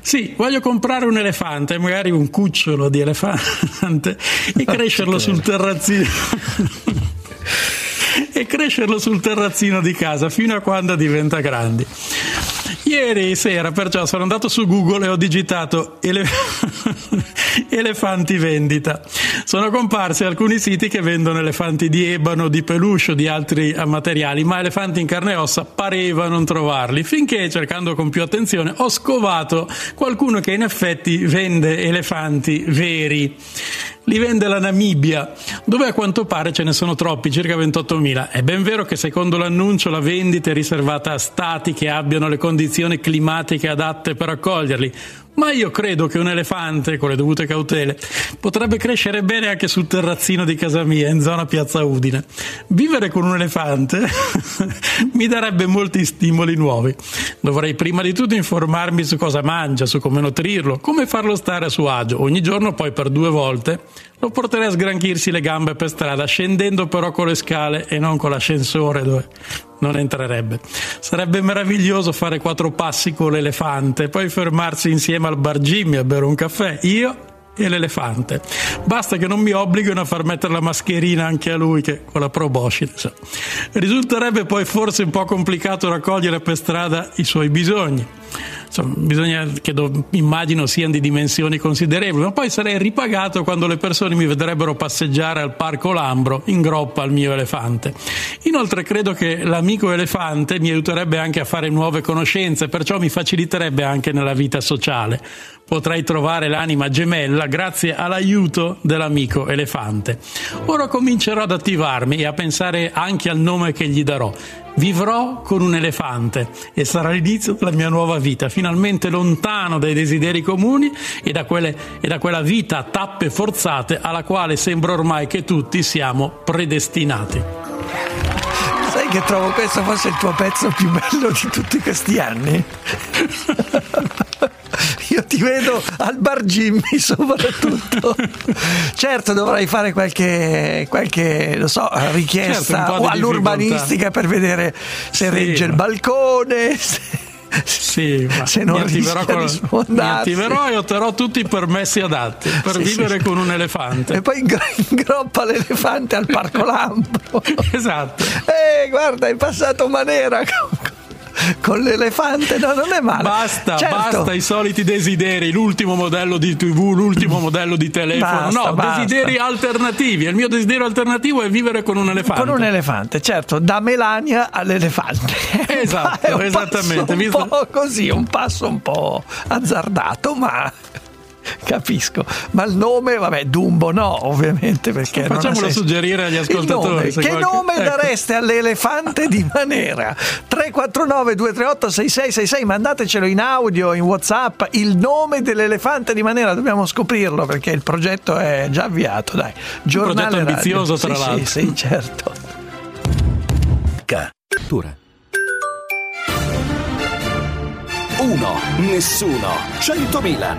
Sì, voglio comprare un elefante, magari un cucciolo di elefante, e [LAUGHS] crescerlo sul terrazzino. [LAUGHS] e crescerlo sul terrazzino di casa fino a quando diventa grande. Ieri sera perciò sono andato su Google e ho digitato ele- [LAUGHS] elefanti vendita. Sono comparsi alcuni siti che vendono elefanti di ebano, di peluche o di altri eh, materiali, ma elefanti in carne e ossa pareva non trovarli, finché cercando con più attenzione ho scovato qualcuno che in effetti vende elefanti veri li vende la Namibia, dove a quanto pare ce ne sono troppi, circa 28.000. È ben vero che secondo l'annuncio la vendita è riservata a stati che abbiano le condizioni climatiche adatte per accoglierli, ma io credo che un elefante, con le dovute cautele, potrebbe crescere bene anche sul terrazzino di casa mia, in zona Piazza Udine. Vivere con un elefante [LAUGHS] mi darebbe molti stimoli nuovi. Dovrei prima di tutto informarmi su cosa mangia, su come nutrirlo, come farlo stare a suo agio. Ogni giorno poi per due volte lo porterei a sgranchirsi le gambe per strada, scendendo però con le scale e non con l'ascensore dove non entrerebbe. Sarebbe meraviglioso fare quattro passi con l'elefante, poi fermarsi insieme al bar Jimmy a bere un caffè, io e l'elefante. Basta che non mi obblighino a far mettere la mascherina anche a lui, che con la proboscide. Risulterebbe poi forse un po' complicato raccogliere per strada i suoi bisogni. Insomma, bisogna che do, immagino siano di dimensioni considerevoli, ma poi sarei ripagato quando le persone mi vedrebbero passeggiare al parco Lambro in groppa al mio elefante. Inoltre credo che l'amico elefante mi aiuterebbe anche a fare nuove conoscenze, perciò mi faciliterebbe anche nella vita sociale. Potrei trovare l'anima gemella grazie all'aiuto dell'amico elefante. Ora comincerò ad attivarmi e a pensare anche al nome che gli darò. Vivrò con un elefante e sarà l'inizio della mia nuova vita, finalmente lontano dai desideri comuni e da, quelle, e da quella vita a tappe forzate alla quale sembra ormai che tutti siamo predestinati. Sai che trovo questo forse il tuo pezzo più bello di tutti questi anni? [LAUGHS] Io ti vedo al bar Jimmy [LAUGHS] soprattutto. certo dovrai fare qualche, qualche lo so, richiesta Certo, all'urbanistica per vedere se Sì, regge il balcone. [LAUGHS] se- Sì, ma Se non mi attiverò, con- mi attiverò e otterrò tutti i permessi adatti per Sì, vivere sì. con un elefante. E poi ingro- [LAUGHS] ingroppa l'elefante al parco Lambro. Esatto. Eh, guarda, è passato Manera con, l'elefante. No, non è male. Basta, Certo. basta i soliti desideri, l'ultimo modello di TV, l'ultimo modello di telefono. Basta, no, basta. desideri alternativi. Il mio desiderio alternativo è vivere con un elefante. Con un elefante, certo, da Melania all'elefante. [LAUGHS] Esatto, esattamente, passo Un po' così, un passo un po' azzardato, ma capisco. Ma il nome, vabbè, Dumbo no, ovviamente, perché Facciamolo suggerire agli ascoltatori. nome, se che qualche- nome Ecco. dareste all'elefante di Manera? 349 238 6666 mandatecelo in audio, in whatsapp, il nome dell'elefante di Manera, dobbiamo scoprirlo perché il progetto è già avviato, dai. Giornale progetto radio. ambizioso, tra Sì, l'altro. Sì, sì, certo. Cultura. 1. Nessuno. 100 Milan.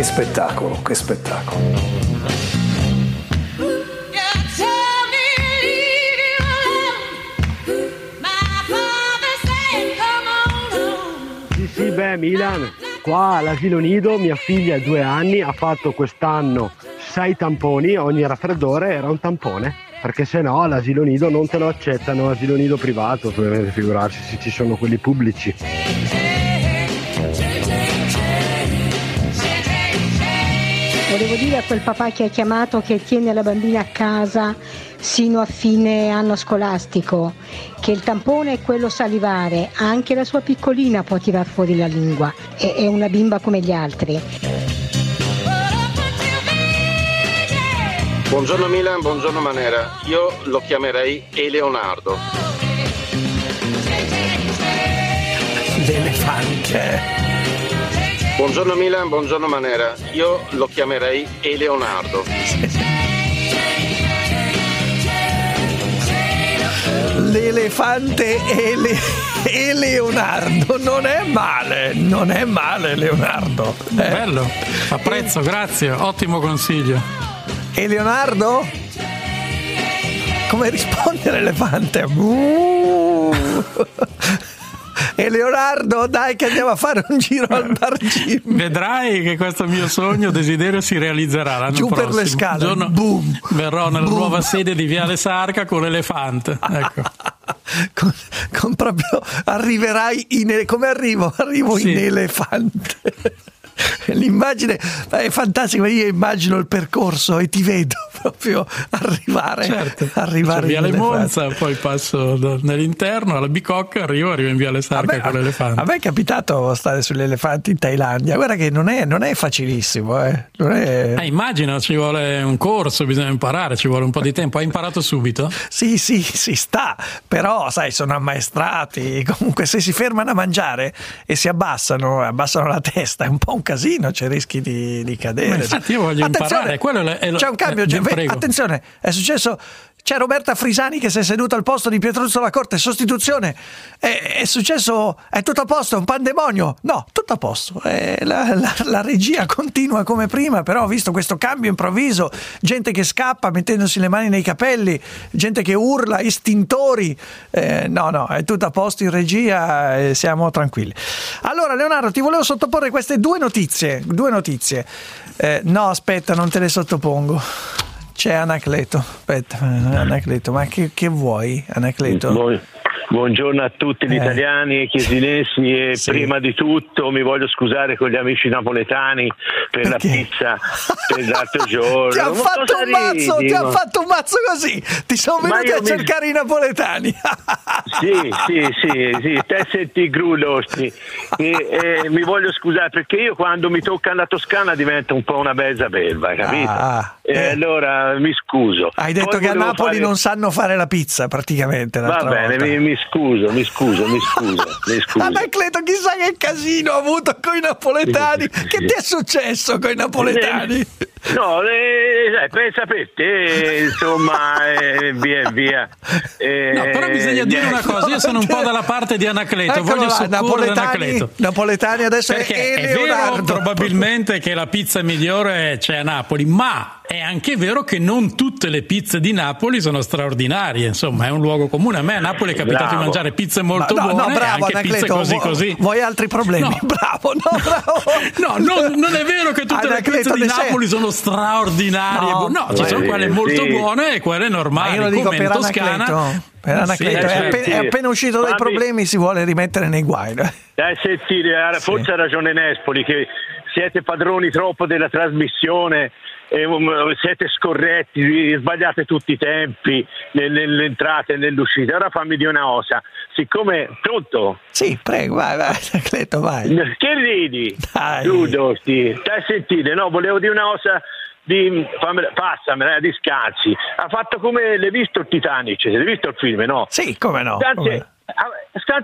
Che spettacolo, che spettacolo. Sì, beh, Milan, qua all'asilo nido mia figlia ha due anni, ha fatto quest'anno sei tamponi, ogni raffreddore era un tampone, perché se no all'asilo nido non te lo accettano, asilo nido privato, figurarsi se ci sono quelli pubblici. Volevo dire a quel papà che ha chiamato che tiene la bambina a casa sino a fine anno scolastico che il tampone è quello salivare, anche la sua piccolina può tirar fuori la lingua, è, è una bimba come gli altri. Buongiorno Milan, buongiorno Manera. Io lo chiamerei Eleonardo. L'elefante. Buongiorno Milan, buongiorno Manera. Io lo chiamerei Eleonardo. L'elefante e, le- e Leonardo. Non è male, non è male Leonardo. Eh. Bello, apprezzo, grazie, ottimo consiglio. E Leonardo? Come risponde l'elefante? Uh. E Leonardo, dai che andiamo a fare un giro al bar gym. Vedrai che questo mio sogno, desiderio si realizzerà l'anno Giù per prossimo. le scale, giorno boom, verrò nella boom. nuova sede di Viale Sarca con l'elefante. Ecco. [LAUGHS] Con, con proprio arriverai in come arrivo? Arrivo Sì. in elefante. [LAUGHS] L'immagine è fantastica, io immagino il percorso e ti vedo [LAUGHS] proprio arrivare, Certo. arrivare Viale in elefante. Monza, poi passo da- nell'interno alla Bicocca, arrivo, arrivo in Viale Sarca Vabbè, con l'elefante. A me è capitato stare sugli elefanti in Thailandia. Guarda che non è, non è facilissimo. Eh. Non è... Eh, immagino ci vuole un corso, bisogna imparare, ci vuole un po' di tempo. Hai imparato subito? Sì, sì, si sta, però sai, sono ammaestrati. Comunque, se si fermano a mangiare e si abbassano, abbassano la testa, è un po' un casino, c'è rischi di, di cadere. Ma infatti io voglio Attenzione, imparare, quello è- lo- c'è un cambio. eh, prego. attenzione, è successo. C'è Roberta Frisani che si è seduta al posto di Pietruzzo alla Corte, sostituzione. È, è successo, è tutto a posto, è un pandemonio. No, tutto a posto. Eh, la, la- la regia continua come prima, però ho visto questo cambio improvviso, gente che scappa mettendosi le mani nei capelli, gente che urla, istintori. Eh, no, no, è tutto a posto in regia e siamo tranquilli. Allora, Leonardo, ti volevo sottoporre queste due notizie. Due notizie. Eh, no, aspetta, non te le sottopongo. C'è Anacleto, aspetta, Anacleto, ma che, che vuoi Anacleto? Buon- buongiorno a tutti gli Eh. italiani e chiesinesi e prima di tutto mi voglio scusare con gli amici napoletani per la pizza per l'altro giorno. [LAUGHS] Ti ha Ma fatto cosa un mazzo, ridi, ti ha ma- fatto un mazzo così, ti sono venuti a mi- cercare i napoletani. [LAUGHS] Sì, sì, sì, sì, te senti grullosti. E, e mi voglio scusare perché io quando mi tocca la Toscana divento un po' una bella belva, capito? Ah, e allora mi scuso. Hai detto Poi che a Napoli fare- non sanno fare la pizza praticamente Va bene, mi, mi scuso, mi scuso, mi scuso, mi [LAUGHS] scuso. Anacleto, chissà che casino ha avuto con i napoletani. Che ti è successo con i napoletani? No, eh, pensa per te, insomma, e via via. Eh, No, però bisogna dire una cosa, io sono un po' dalla parte di Anacleto, Eccolo voglio là, soccorrere napoletani, Anacleto. napoletani adesso Perché è è vero probabilmente che la pizza migliore c'è a Napoli, ma è anche vero che non tutte le pizze di Napoli sono straordinarie, insomma è un luogo comune. A me a Napoli è capitato. Di mangiare pizze molto Ma no, buone no, e bravo, anche pizze così vu- così. Vuoi altri problemi? No. [LAUGHS] Bravo, no, bravo. [LAUGHS] No, non, non è vero che tutte le Anacleto, pizze di ne sei- Napoli sono straordinarie. No, No, ci sì, sono quelle molto sì. buone e quelle Ma normali. io lo dico come in per Toscana. Anacleto. Per Sì, Anacleto, è, certo. appena, è appena uscito dai problemi, si vuole rimettere nei guai. Dai, sentire, eh, forse ha ragione Nespoli che siete padroni troppo della trasmissione, siete scorretti, sbagliate tutti i tempi nel- nell'entrata e nell'uscita. Ora fammi dire una cosa, siccome tutto Sì, prego, vai, vai, [LAUGHS] Anacleto, vai. che ridi? Dai. Dosti. Dai, sentite, no, volevo dire una cosa di... fammela- passamela, di Scanzi. Ha fatto come... L'hai visto il Titanic? L'hai visto il film, no? Sì, come no? Scanzi, come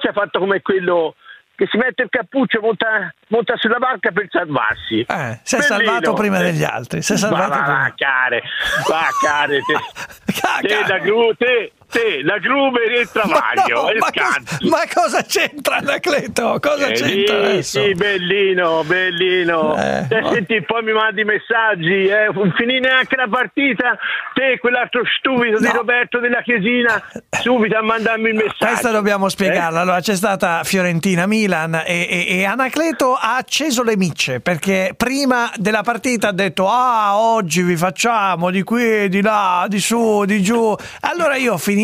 ha fatto come quello che si mette il cappuccio, monta, monta sulla barca per salvarsi. Eh, si è salvato prima degli altri. Si è Va, salvato va, prima. va, care, va, care, te, [LAUGHS] te, la gru, te, te, la Gruber e il travaglio, No, e il ma, cosa, ma cosa c'entra Anacleto? Cosa Eh, c'entra sì, adesso? sì, bellino, bellino. Eh, Eh, senti, poi mi mandi messaggi, eh, finì neanche la partita, te, quell'altro stupido di No. Roberto della Chiesina, subito a mandarmi il messaggio. Questa dobbiamo spiegarla. Eh? Allora, c'è stata Fiorentina-Milan e, e- e Anacleto ha acceso le micce perché prima della partita ha detto: Ah, oggi vi facciamo di qui, di là, di su, di giù. Allora io ho finito,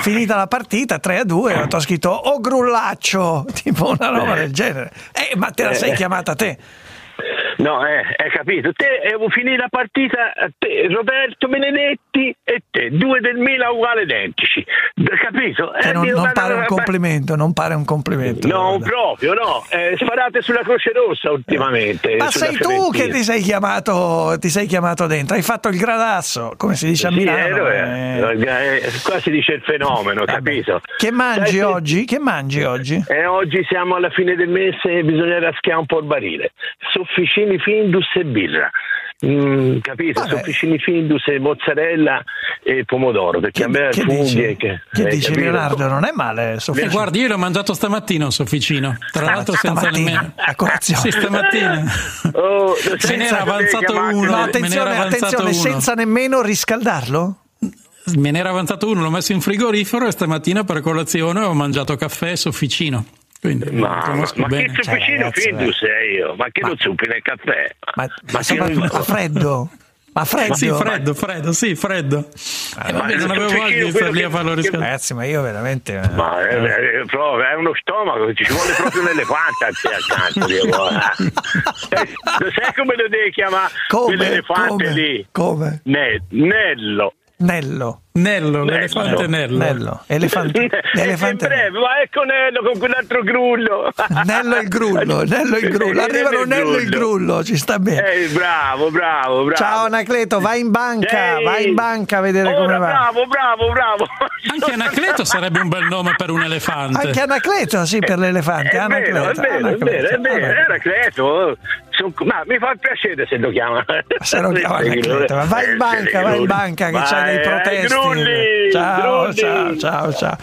finita la partita 3 a 2, ho scritto Oh grullaccio, [LAUGHS] tipo una roba del genere. Eh, ma te la sei Eh. chiamata te? No, eh, hai capito? Te eh, finì la partita, te, Roberto Benedetti e te, due del Milan uguali identici. Capito? Eh, Eh, non, non pare un complimento, non pare un complimento. No, proprio no. Eh, sparate sulla Croce Rossa ultimamente. Ma sei tu che Fiorentina. ti sei, chiamato, ti sei chiamato dentro, hai fatto il gradasso, come si dice a Sì, Milano. eh, eh. eh, qua si dice il fenomeno, capito? Che mangi sì. oggi? Che mangi oggi? Oggi siamo alla fine del mese e bisogna raschiare un po' il barile. Sofficini Findus e birra. Mm, capito? Sofficini Findus e mozzarella e pomodoro, perché a me che funghi dici? che, Che eh, dici capito? Leonardo? Non è male, Sofia. guardi, io l'ho mangiato stamattina un sofficino. Tra l'altro senza stamattina, nemmeno. a colazione. Sì, stamattina. [LAUGHS] Oh, Me ne era avanzato uno. No, attenzione, avanzato attenzione, uno. senza nemmeno riscaldarlo? Me ne era avanzato uno, l'ho messo in frigorifero e stamattina per colazione ho mangiato caffè e sofficino. Quindi Ma, ma bene. che sofficino Findus sei io? Ma che lo zuppi nel caffè? Ma, Ma soprattutto a freddo. Ma freddo? Sì, freddo, freddo, sì, freddo. Eh, vabbè, non avevo voglia di star lì a farlo riscaldare. Ragazzi, ma io veramente. Ma è, è- è proprio- è uno stomaco, ci vuole proprio un elefante a te accanto. [LAUGHS] Eh, Lo sai come lo devi chiamare Come? quell'elefante Come? lì? Come? Ne- Nello. Nello. Nello, l'elefante Nello. Nello. Elefante. l'elefante È breve, ma ecco Nello con quell'altro grullo. Nello il grullo, Nello il grullo. Arrivano Nello il grullo, ci sta bene. Eh, bravo, bravo, bravo. Ciao Anacleto, vai in banca, Ehi. vai in banca a vedere come Ora, va. bravo, bravo, bravo. Anche Anacleto sarebbe un bel nome per un elefante. Anche Anacleto, sì, per l'elefante. È Anacleto, vero, è vero, è Anacleto, vero, è vero, Anacleto. Ma mi fa piacere se lo chiama. Se lo chiama Anacleto, ma vai in banca, vai in banca che c'hai dei eh, protesti. Grulli, ciao, Grulli. ciao, ciao, ciao.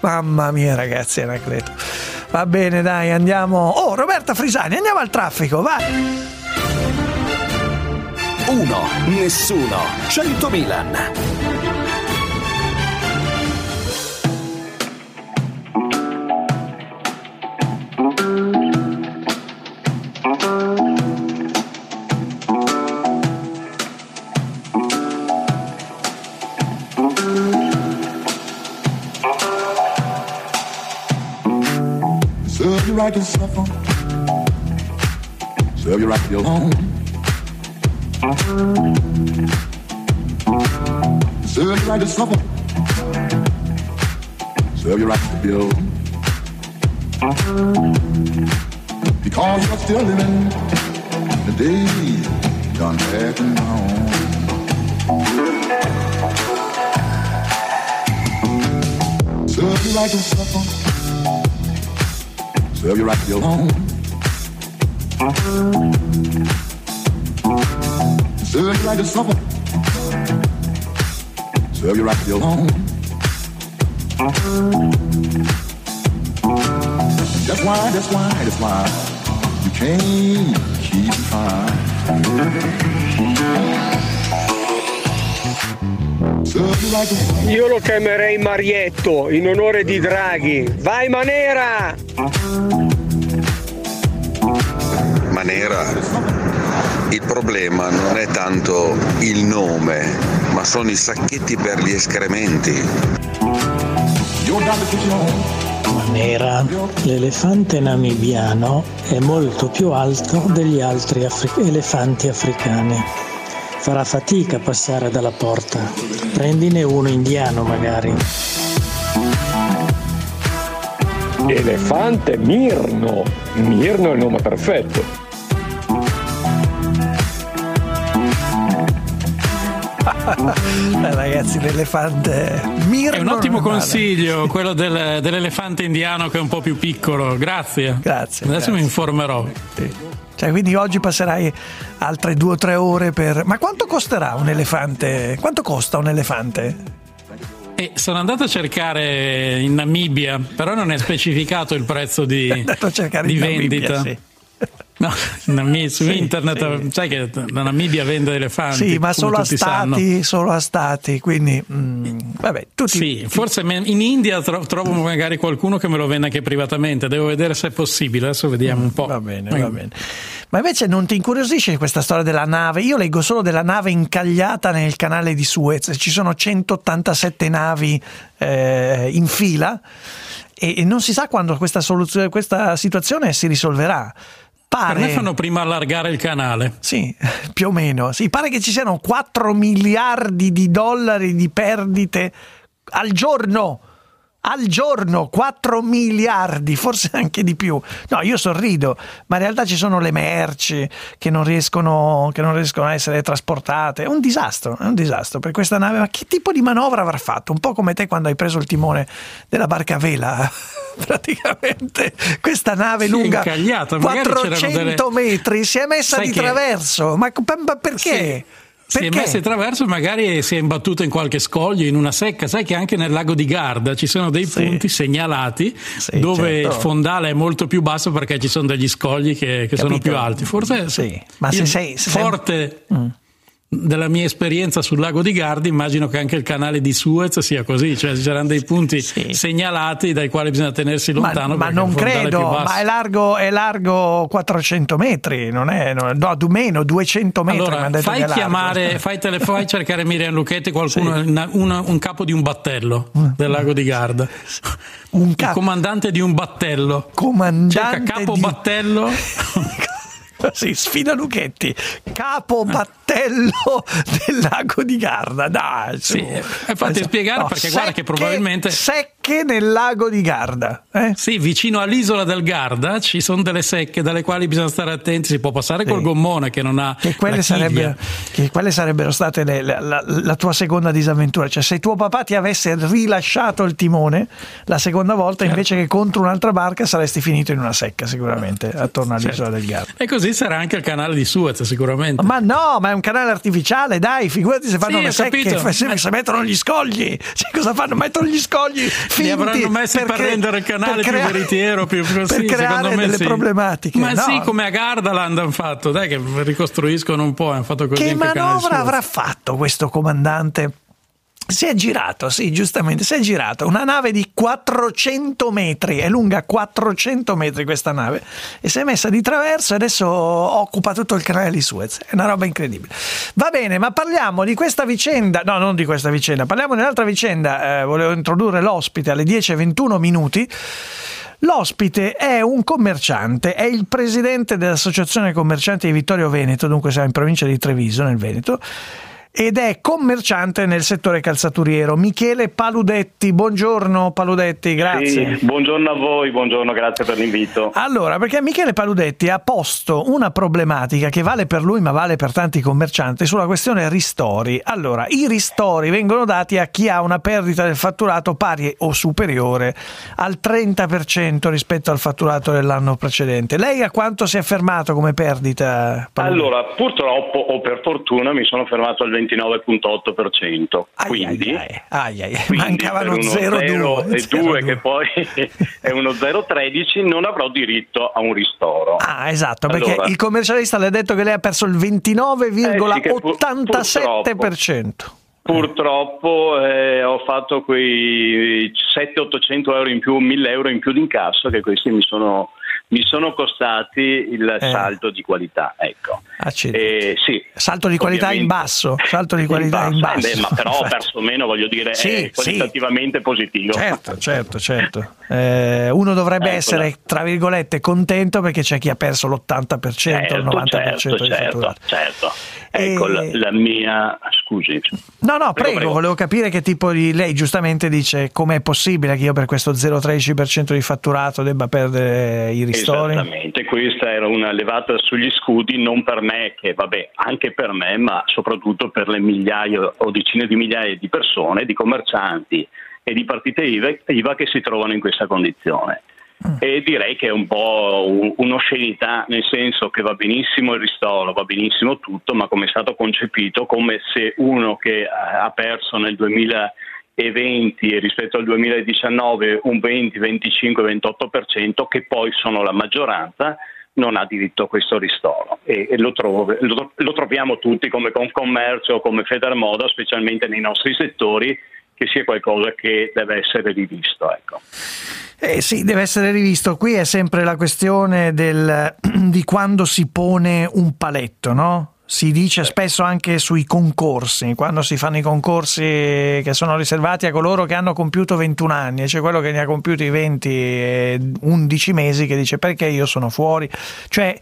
Mamma mia, ragazzi, Anacleto. Va bene, dai, andiamo. Oh, Roberta Frisani, andiamo al traffico, vai. Uno, nessuno, 100 Milan. right to suffer. Serve you right to be alone. Serve you right to suffer. Serve you right to be alone. Because you're still living in the day done happened now. Serve you right to supper. Serve you right alone. Serve you right to suffer. Serve you right alone. That's why, that's why, that's why you can't keep to Io lo chiamerei Marietto in onore di Draghi. Vai Manera! Manera, il problema non è tanto il nome, ma sono i sacchetti per gli escrementi. Manera, l'elefante namibiano è molto più alto degli altri afri- elefanti africani. Farà fatica a passare dalla porta. Prendine uno indiano magari. Elefante Mirno. Mirno è il nome perfetto. [LAUGHS] Eh, ragazzi, l'elefante Mirno. È un ottimo consiglio quello del- dell'elefante indiano che è un po' più piccolo. Grazie. Grazie. Adesso grazie. mi informerò. Cioè, quindi oggi passerai altre due o tre ore per. Ma quanto costerà un elefante? Quanto costa un elefante? E sono andato a cercare in Namibia, però non è specificato il prezzo di, [LAUGHS] di in Namibia, vendita. sì. No, [LAUGHS] su Sì, internet, sì. sai che la Namibia vende elefanti. Sì, ma solo a stati, solo a stati, quindi mm, vabbè, tutti Sì, forse in India tro- trovo magari qualcuno che me lo vende anche privatamente. Devo vedere se è possibile. Adesso vediamo un po'. Va bene, va bene. Ma invece non ti incuriosisce questa storia della nave? Io leggo solo della nave incagliata nel canale di Suez, ci sono 187 navi eh, in fila e, e non si sa quando questa, soluzione, questa situazione si risolverà. Pare... Per me fanno prima allargare il canale. Sì, [LAUGHS] più o meno. Sì, pare che ci siano 4 miliardi di dollari di perdite al giorno. Al giorno 4 miliardi, forse anche di più. No, io sorrido, ma in realtà ci sono le merci che non riescono, che non riescono a essere trasportate. È un disastro, è un disastro per questa nave. Ma che tipo di manovra avrà fatto? Un po' come te quando hai preso il timone della barca a vela. [LAUGHS] Praticamente questa nave Sì, lunga incagliata, magari c'erano 400 delle- metri si è messa Sai di che- traverso. Ma, ma perché? Si è Perché? messa in traverso e magari si è imbattuta in qualche scoglio, in una secca. Sai che anche nel lago di Garda ci sono dei punti segnalati dove certo. il fondale è molto più basso perché ci sono degli scogli che, che sono più alti. Forse Sì, ma se sei- se sei- Mm. Della mia esperienza sul lago di Garda, immagino che anche il canale di Suez sia così, cioè ci saranno dei punti segnalati dai quali bisogna tenersi Ma, lontano. ma perché non è credo, basso. ma è largo, è largo 400 metri, non è, no, no, meno 200 metri. Allora, fai è chiamare, fai, tele- fai cercare Miriam Lucchetti qualcuno, una- una- un capo di un battello del lago di Garda. Un Il comandante di un battello. Comandante Cerca capo di- battello. [LAUGHS] [LAUGHS] Sì, sfida Lucchetti, capo battello del lago di Garda. Dai, su. Sì, e fate spiegare perché guarda che probabilmente- secche nel lago di Garda. eh? Sì, vicino all'isola del Garda ci sono delle secche dalle quali bisogna stare attenti. Si può passare col gommone che non ha Che quelle, sarebbero, che quelle sarebbero state le- la, la- la tua seconda disavventura. Cioè, se tuo papà ti avesse rilasciato il timone la seconda volta, Certo. invece che contro un'altra barca, saresti finito in una secca, sicuramente, attorno all'isola Certo. del Garda. E così sarà anche il canale di Suez, sicuramente. Ma no, ma è un canale artificiale, dai, figurati se fanno Sì, le secche, se, se mettono gli scogli. Cioè, cosa fanno? Mettono gli scogli finti avranno messi per cre- rendere il canale per più creare- veritiero, più per così, creare secondo me delle sì. problematiche. Ma no? sì, come a Gardaland hanno fatto, dai che ricostruiscono un po', hanno fatto così Che manovra avrà fatto questo comandante? Si è girato, sì, giustamente, si è girato. Una nave di 400 metri, è lunga 400 metri questa nave, e si è messa di traverso e adesso occupa tutto il canale di Suez. È una roba incredibile. Va bene, ma parliamo di questa vicenda, no, non di questa vicenda, parliamo di un'altra vicenda. Eh, volevo introdurre l'ospite alle 10.21 minuti. L'ospite è un commerciante, è il presidente dell'Associazione Commercianti di Vittorio Veneto, dunque siamo in provincia di Treviso, nel Veneto, ed è commerciante nel settore calzaturiero. Michele Paludetti, buongiorno Paludetti, grazie. Sì, buongiorno a voi, buongiorno, grazie per l'invito. Allora, perché Michele Paludetti ha posto una problematica che vale per lui ma vale per tanti commercianti sulla questione ristori. Allora, i ristori vengono dati a chi ha una perdita del fatturato pari o superiore al 30% rispetto al fatturato dell'anno precedente. Lei a quanto si è fermato come perdita? Paludetti? Allora, purtroppo o per fortuna mi sono fermato al 29,8%, quindi, Ai, ai, ai, quindi mancavano per uno 0,2 e 2 che poi [LAUGHS] è uno 0,13 non avrò diritto a un ristoro. Ah, esatto, perché Allora, il commercialista le ha detto che lei ha perso il Eh sì, 29,87%. Purtroppo eh, ho fatto quei 700-800 euro in più, 1000 euro in più di incasso che questi mi sono, mi sono costati il Eh. salto di qualità. Ecco. Eh, sì. Salto di qualità in basso, salto di qualità in Eh, basso. beh, ma però ho [LAUGHS] perso meno, voglio dire, Sì, è sì. qualitativamente positivo. Certo, certo, certo. Eh, uno dovrebbe Eccola. essere, tra virgolette, contento perché c'è chi ha perso l'80%, il Certo, 90% certo, di certo, fatturato. certo. Ecco, la, la mia... Scusi. No, no, prego, prego. volevo capire che tipo di... Lei giustamente dice com'è possibile che io per questo 0,13% di fatturato debba perdere i ristori? Esattamente, questa era una levata sugli scudi non per me, che vabbè, anche per me, ma soprattutto per le migliaia o decine di migliaia di persone, di commercianti e di partite IVA, IVA che si trovano in questa condizione. E direi che è un po' un- un'oscenità, nel senso che va benissimo il ristoro, va benissimo tutto, ma come è stato concepito, come se uno che ha perso nel 2020 e rispetto al 2019 un 20, 25, 28%, che poi sono la maggioranza, non ha diritto a questo ristoro. E, e lo, trovo- lo- lo troviamo tutti come Confcommercio, come Federmoda, specialmente nei nostri settori, che sia qualcosa che deve essere rivisto. Ecco. Eh sì, deve essere rivisto. Qui è sempre la questione del, [CLEARS THROAT] di quando si pone un paletto, no? Si dice spesso anche sui concorsi, quando si fanno i concorsi che sono riservati a coloro che hanno compiuto 21 anni, e c'è quello che ne ha compiuti 20 e 11 mesi che dice perché io sono fuori. Cioè,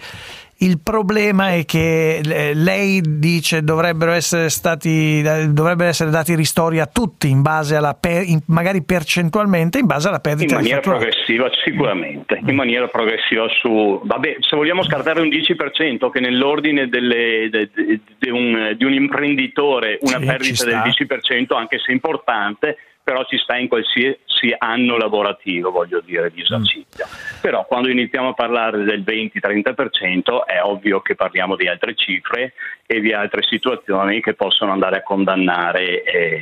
il problema è che eh, lei dice dovrebbero essere stati dovrebbero essere dati ristori a tutti in base alla per, in, magari percentualmente in base alla perdita in maniera progressiva sicuramente in maniera progressiva su vabbè se vogliamo scartare un 10% che nell'ordine delle, de, de, de un, di un imprenditore una Sì, perdita del sta. 10% anche se importante però ci sta in qualsiasi anno lavorativo voglio dire di esercizio però quando iniziamo a parlare del 20-30% è ovvio che parliamo di altre cifre e di altre situazioni che possono andare a condannare eh,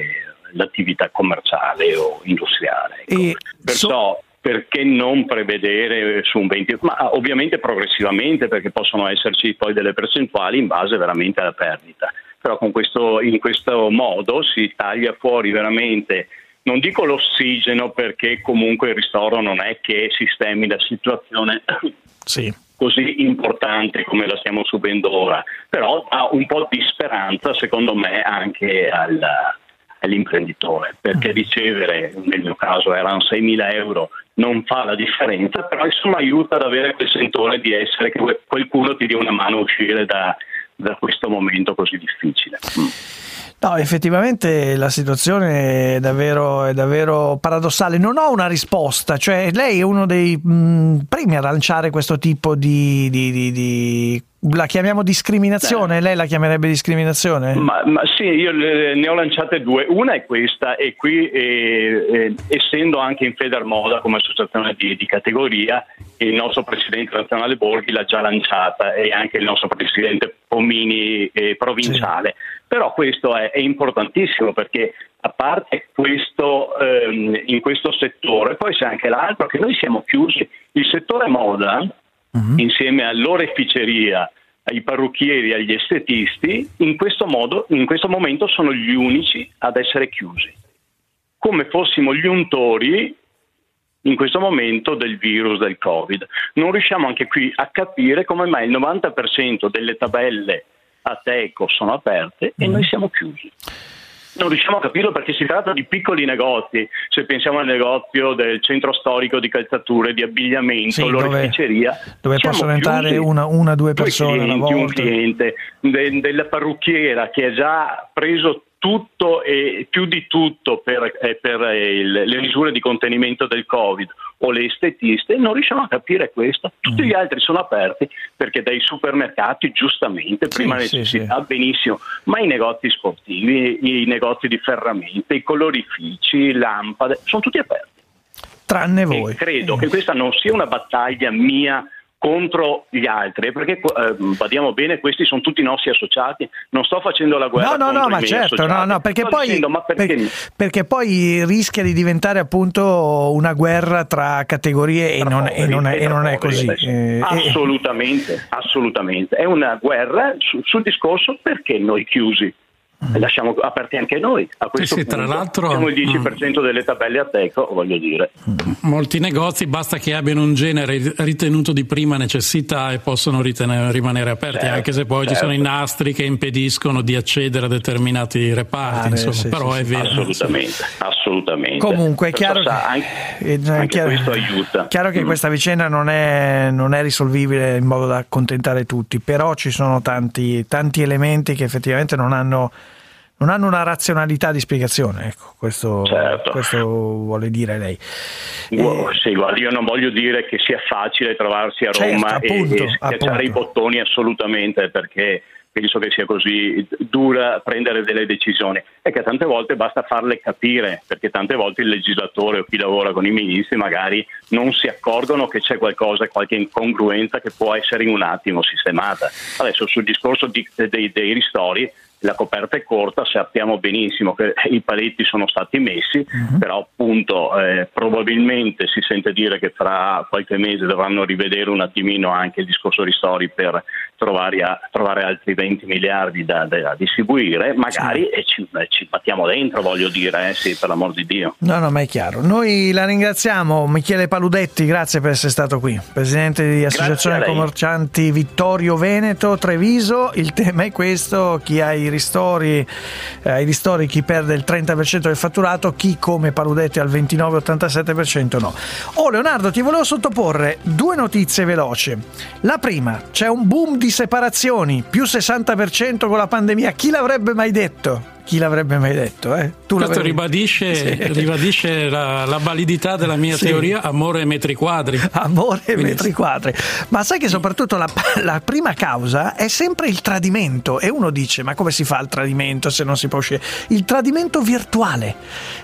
l'attività commerciale o industriale. ecco. Perciò perché non prevedere su un 20%, ma ovviamente progressivamente perché possono esserci poi delle percentuali in base veramente alla perdita. Però con questo, in questo modo si taglia fuori veramente, non dico l'ossigeno perché comunque il ristoro non è che sistemi la situazione [COUGHS] così importante come la stiamo subendo ora, però dà un po' di speranza secondo me anche al, all'imprenditore, perché ricevere, nel mio caso erano 6.000 euro, non fa la differenza, però insomma aiuta ad avere quel sentore di essere che qualcuno ti dia una mano a uscire da, da questo momento così difficile. No, effettivamente la situazione è davvero, è davvero paradossale. Non ho una risposta, cioè lei è uno dei mh, primi a lanciare questo tipo di, di- di- di- la chiamiamo discriminazione? Lei la chiamerebbe discriminazione? Ma, ma sì, io ne ho lanciate due. Una è questa, e qui eh, eh, essendo anche in Federmoda come associazione di, di categoria, il nostro presidente nazionale Borghi l'ha già lanciata e anche il nostro presidente Pomini eh, provinciale. Però questo è, è importantissimo perché a parte questo ehm, in questo settore, poi c'è anche l'altro che noi siamo chiusi. Il settore moda, insieme all'oreficeria, ai parrucchieri, agli estetisti, in questo, modo, in questo momento sono gli unici ad essere chiusi. Come fossimo gli untori in questo momento del virus del Covid. Non riusciamo anche qui a capire come mai il 90% delle tabelle a Teco sono aperte e noi siamo chiusi. Non riusciamo a capirlo perché si tratta di piccoli negozi, se pensiamo al negozio del centro storico di calzature, di abbigliamento, Sì, dove- l'oreficeria. Dove siamo possono entrare una, una due persone alla clienti, un volta. cliente, de- della parrucchiera che ha già preso tutto e più di tutto per, eh, per, eh, il- le misure di contenimento del Covid o le estetiste, non riusciamo a capire questo. Tutti Mm. gli altri sono aperti perché dai supermercati, giustamente, prima sì, necessità, benissimo, ma i negozi sportivi, i negozi di ferramenta, i colorifici, lampade, sono tutti aperti. Tranne voi. E credo che questa non sia una battaglia mia contro gli altri, perché eh, badiamo bene, questi sono tutti i nostri associati, non sto facendo la guerra No, no, contro no, i ma certo, no, no, perché poi, dicendo, perché per- perché poi rischia di diventare appunto una guerra tra categorie e non, e non è, e non è così. Eh, e- Assolutamente, assolutamente. È una guerra su- sul discorso perché noi chiusi. Lasciamo aperti anche noi. A questo Mm. sì, tra punto l'altro- siamo il 10% delle tabelle a teco, voglio dire. Molti negozi basta che abbiano un genere ritenuto di prima necessità e possono ritene- rimanere aperti, Certo, anche se poi ci sono i certo. nastri che impediscono di accedere a determinati reparti. Ah, insomma, sì, però sì, è sì. vero. Assolutamente, assolutamente. Comunque è chiaro sa, che- anche, anche chiaro- questo aiuta. Chiaro che Mm. questa vicenda non è, non è risolvibile in modo da accontentare tutti, però ci sono tanti, tanti elementi che effettivamente non hanno, non hanno una razionalità di spiegazione. Ecco, questo, Certo. questo vuole dire lei. Gu- Sì, guarda, io non voglio dire che sia facile trovarsi a Certo, Roma e- appunto, e, schiacciare appunto. i bottoni assolutamente perché penso che sia così dura prendere delle decisioni e che tante volte basta farle capire perché tante volte il legislatore o chi lavora con i ministri magari non si accorgono che c'è qualcosa, qualche incongruenza che può essere in un attimo sistemata. Adesso sul discorso di- dei, dei ristori la coperta è corta, sappiamo benissimo che i paletti sono stati messi, però appunto eh, probabilmente si sente dire che fra qualche mese dovranno rivedere un attimino anche il discorso ristori per trovare, a- trovare altri 20 miliardi da, da distribuire, magari e ci, eh, ci battiamo dentro, voglio dire, eh, sì, per l'amor di Dio. No, no, ma è chiaro. Noi la ringraziamo, Michele Paludetti, grazie per essere stato qui, presidente di Associazione. Commercianti Vittorio Veneto, Treviso. Il tema è questo: chi ha i ristori, eh, i ristori, chi perde il 30% del fatturato, chi come Paludetti al 29-87% no. Oh, Leonardo, ti volevo sottoporre due notizie veloci. La prima, c'è un boom di separazioni, più 60% con la pandemia. Chi l'avrebbe mai detto? Chi l'avrebbe mai detto? Eh? Tu Questo ribadisce, Sì. ribadisce la, la validità della mia Sì. teoria amore ai metri quadri. Amore e Quindi- metri quadri. Ma sai che soprattutto la, [LAUGHS] la prima causa è sempre il tradimento. E uno dice: Ma come si fa il tradimento se non si può uscire? Il tradimento virtuale.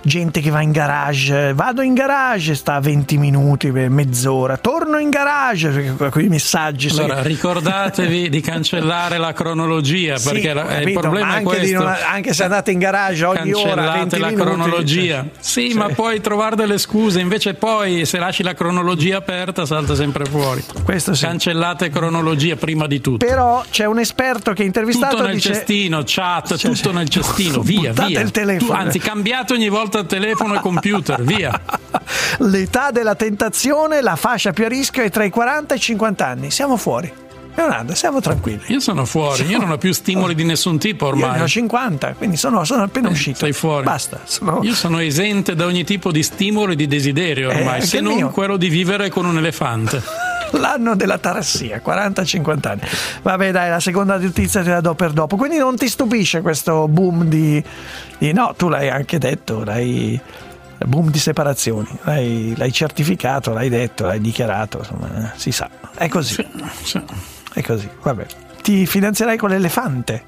Gente che va in garage, vado in garage, sta a 20 minuti, beh, mezz'ora, torno in garage, perché quei messaggi. sai- Allora, ricordatevi di [LAUGHS] cancellare la cronologia, Sì, perché la- eh, il problema ma è questo. non- anche se andate in garage ogni ora, Cancellate 20 la cronologia. Sì, sì. ma puoi trovare delle scuse, invece poi se lasci la cronologia aperta salta sempre fuori. Questo sì. Cancellate cronologia prima di tutto. Però c'è un esperto che è intervistato Tutto nel dice cestino, chat, Cioè, tutto nel cestino, [LAUGHS] via, via. il telefono. Tu- anzi, cambiate ogni volta il telefono e computer, via. [LAUGHS] L'età della tentazione, la fascia più a rischio è tra i 40 e i 50 anni. Siamo fuori. Leonardo, siamo tranquilli. Io sono fuori, io non ho più stimoli di nessun tipo Io ne ormai. ho 50, quindi sono, sono appena uscito. Sei fuori. Basta. Sono... Io sono esente da ogni tipo di stimolo e di desiderio Eh, ormai, anche se non mio. quello di vivere con un elefante. [LAUGHS] L'anno della tarassia, 40-50 anni. Vabbè, dai, la seconda notizia te la do per dopo. Quindi non ti stupisce questo boom di. di- no, tu l'hai anche detto, l'hai. Boom di separazioni, l'hai, l'hai certificato, l'hai detto, l'hai dichiarato, insomma, eh, si sa. È così. È così, vabbè. Ti fidanzerai con l'elefante.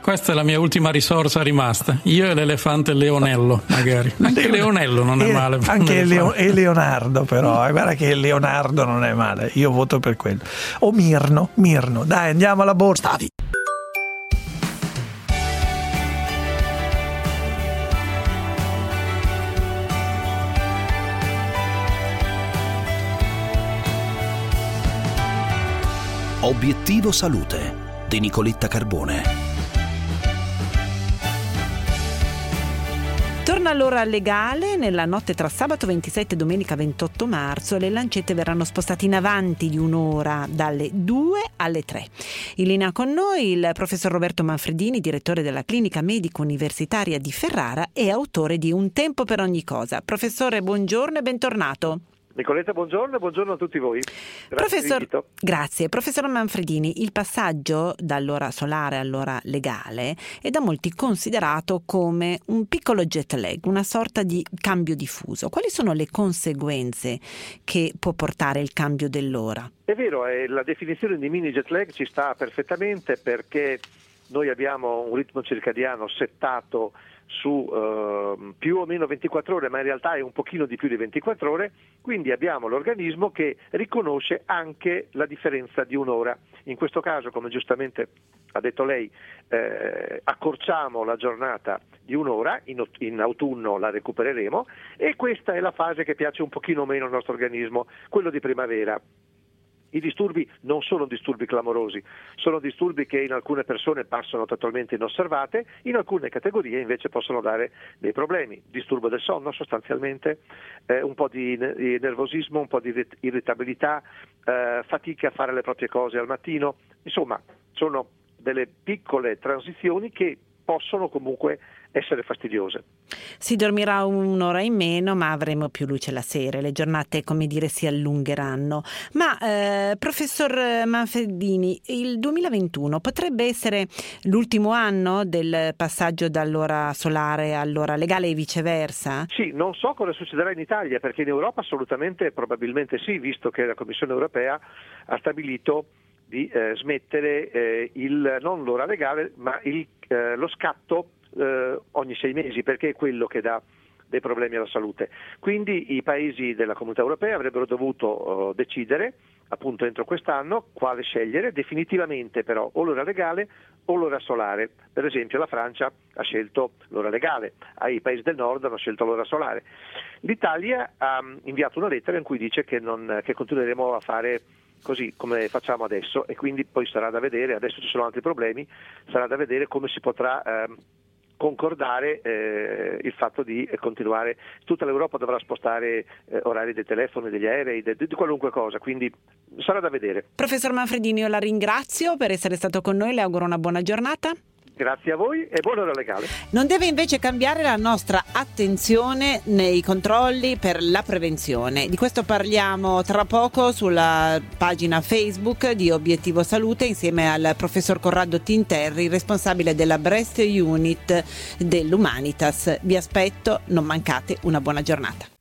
Questa è la mia ultima risorsa rimasta. Io e l'elefante Leonello, magari. [LAUGHS] Anche Leonello non è E- male. Anche Leo- e Leonardo, però. eh, Guarda che Leonardo non è male. Io voto per quello. O Mirno, Mirno. Dai, andiamo alla borsa. Obiettivo Salute di Nicoletta Carbone. Torna all'ora legale, nella notte tra sabato 27 e domenica 28 marzo le lancette verranno spostate in avanti di un'ora dalle 2 alle 3. In linea con noi il professor Roberto Manfredini, direttore della clinica medico universitaria di Ferrara e autore di Un tempo per ogni cosa. Professore, buongiorno e bentornato. Nicoletta, buongiorno e buongiorno a tutti voi. Grazie Professor, grazie. Professor Manfredini, il passaggio dall'ora solare all'ora legale è da molti considerato come un piccolo jet lag, una sorta di cambio diffuso. Quali sono le conseguenze che può portare il cambio dell'ora? È vero, eh, la definizione di mini jet lag ci sta perfettamente perché noi abbiamo un ritmo circadiano settato su eh, più o meno 24 ore, ma in realtà è un pochino di più di 24 ore, quindi abbiamo l'organismo che riconosce anche la differenza di un'ora. In questo caso, come giustamente ha detto lei, eh, accorciamo la giornata di un'ora, in, in autunno la recupereremo e questa è la fase che piace un pochino meno al nostro organismo, quello di primavera. I disturbi non sono disturbi clamorosi, sono disturbi che in alcune persone passano totalmente inosservate, in alcune categorie invece possono dare dei problemi. Disturbo del sonno sostanzialmente, eh, un po' di, ne- di nervosismo, un po' di irrit- irritabilità, eh, fatica a fare le proprie cose al mattino, insomma sono delle piccole transizioni che possono comunque essere fastidiose. Si dormirà un'ora in meno, ma avremo più luce la sera, le giornate, come dire, si allungheranno. Ma, eh, professor Manfredini, il 2021 potrebbe essere l'ultimo anno del passaggio dall'ora solare all'ora legale e viceversa? Sì, non so cosa succederà in Italia, perché in Europa assolutamente, probabilmente sì, visto che la Commissione europea ha stabilito di eh, smettere eh, il, non l'ora legale, ma il, eh, lo scatto eh, ogni sei mesi, perché è quello che dà dei problemi alla salute. Quindi i paesi della comunità europea avrebbero dovuto eh, decidere appunto entro quest'anno quale scegliere, definitivamente però o l'ora legale o l'ora solare. Per esempio la Francia ha scelto l'ora legale, i paesi del nord hanno scelto l'ora solare. L'Italia ha mm, inviato una lettera in cui dice che, non, che continueremo a fare così come facciamo adesso e quindi poi sarà da vedere, adesso ci sono altri problemi, sarà da vedere come si potrà eh, concordare eh, il fatto di continuare, tutta l'Europa dovrà spostare eh, orari dei telefoni, degli aerei, de, di qualunque cosa, quindi sarà da vedere. Professor Manfredini, io la ringrazio per essere stato con noi, le auguro una buona giornata. Grazie a voi e buona ora legale. Non deve invece cambiare la nostra attenzione nei controlli per la prevenzione. Di questo parliamo tra poco sulla pagina Facebook di Obiettivo Salute insieme al professor Corrado Tinterri, responsabile della Breast Unit dell'Humanitas. Vi aspetto, non mancate, una buona giornata.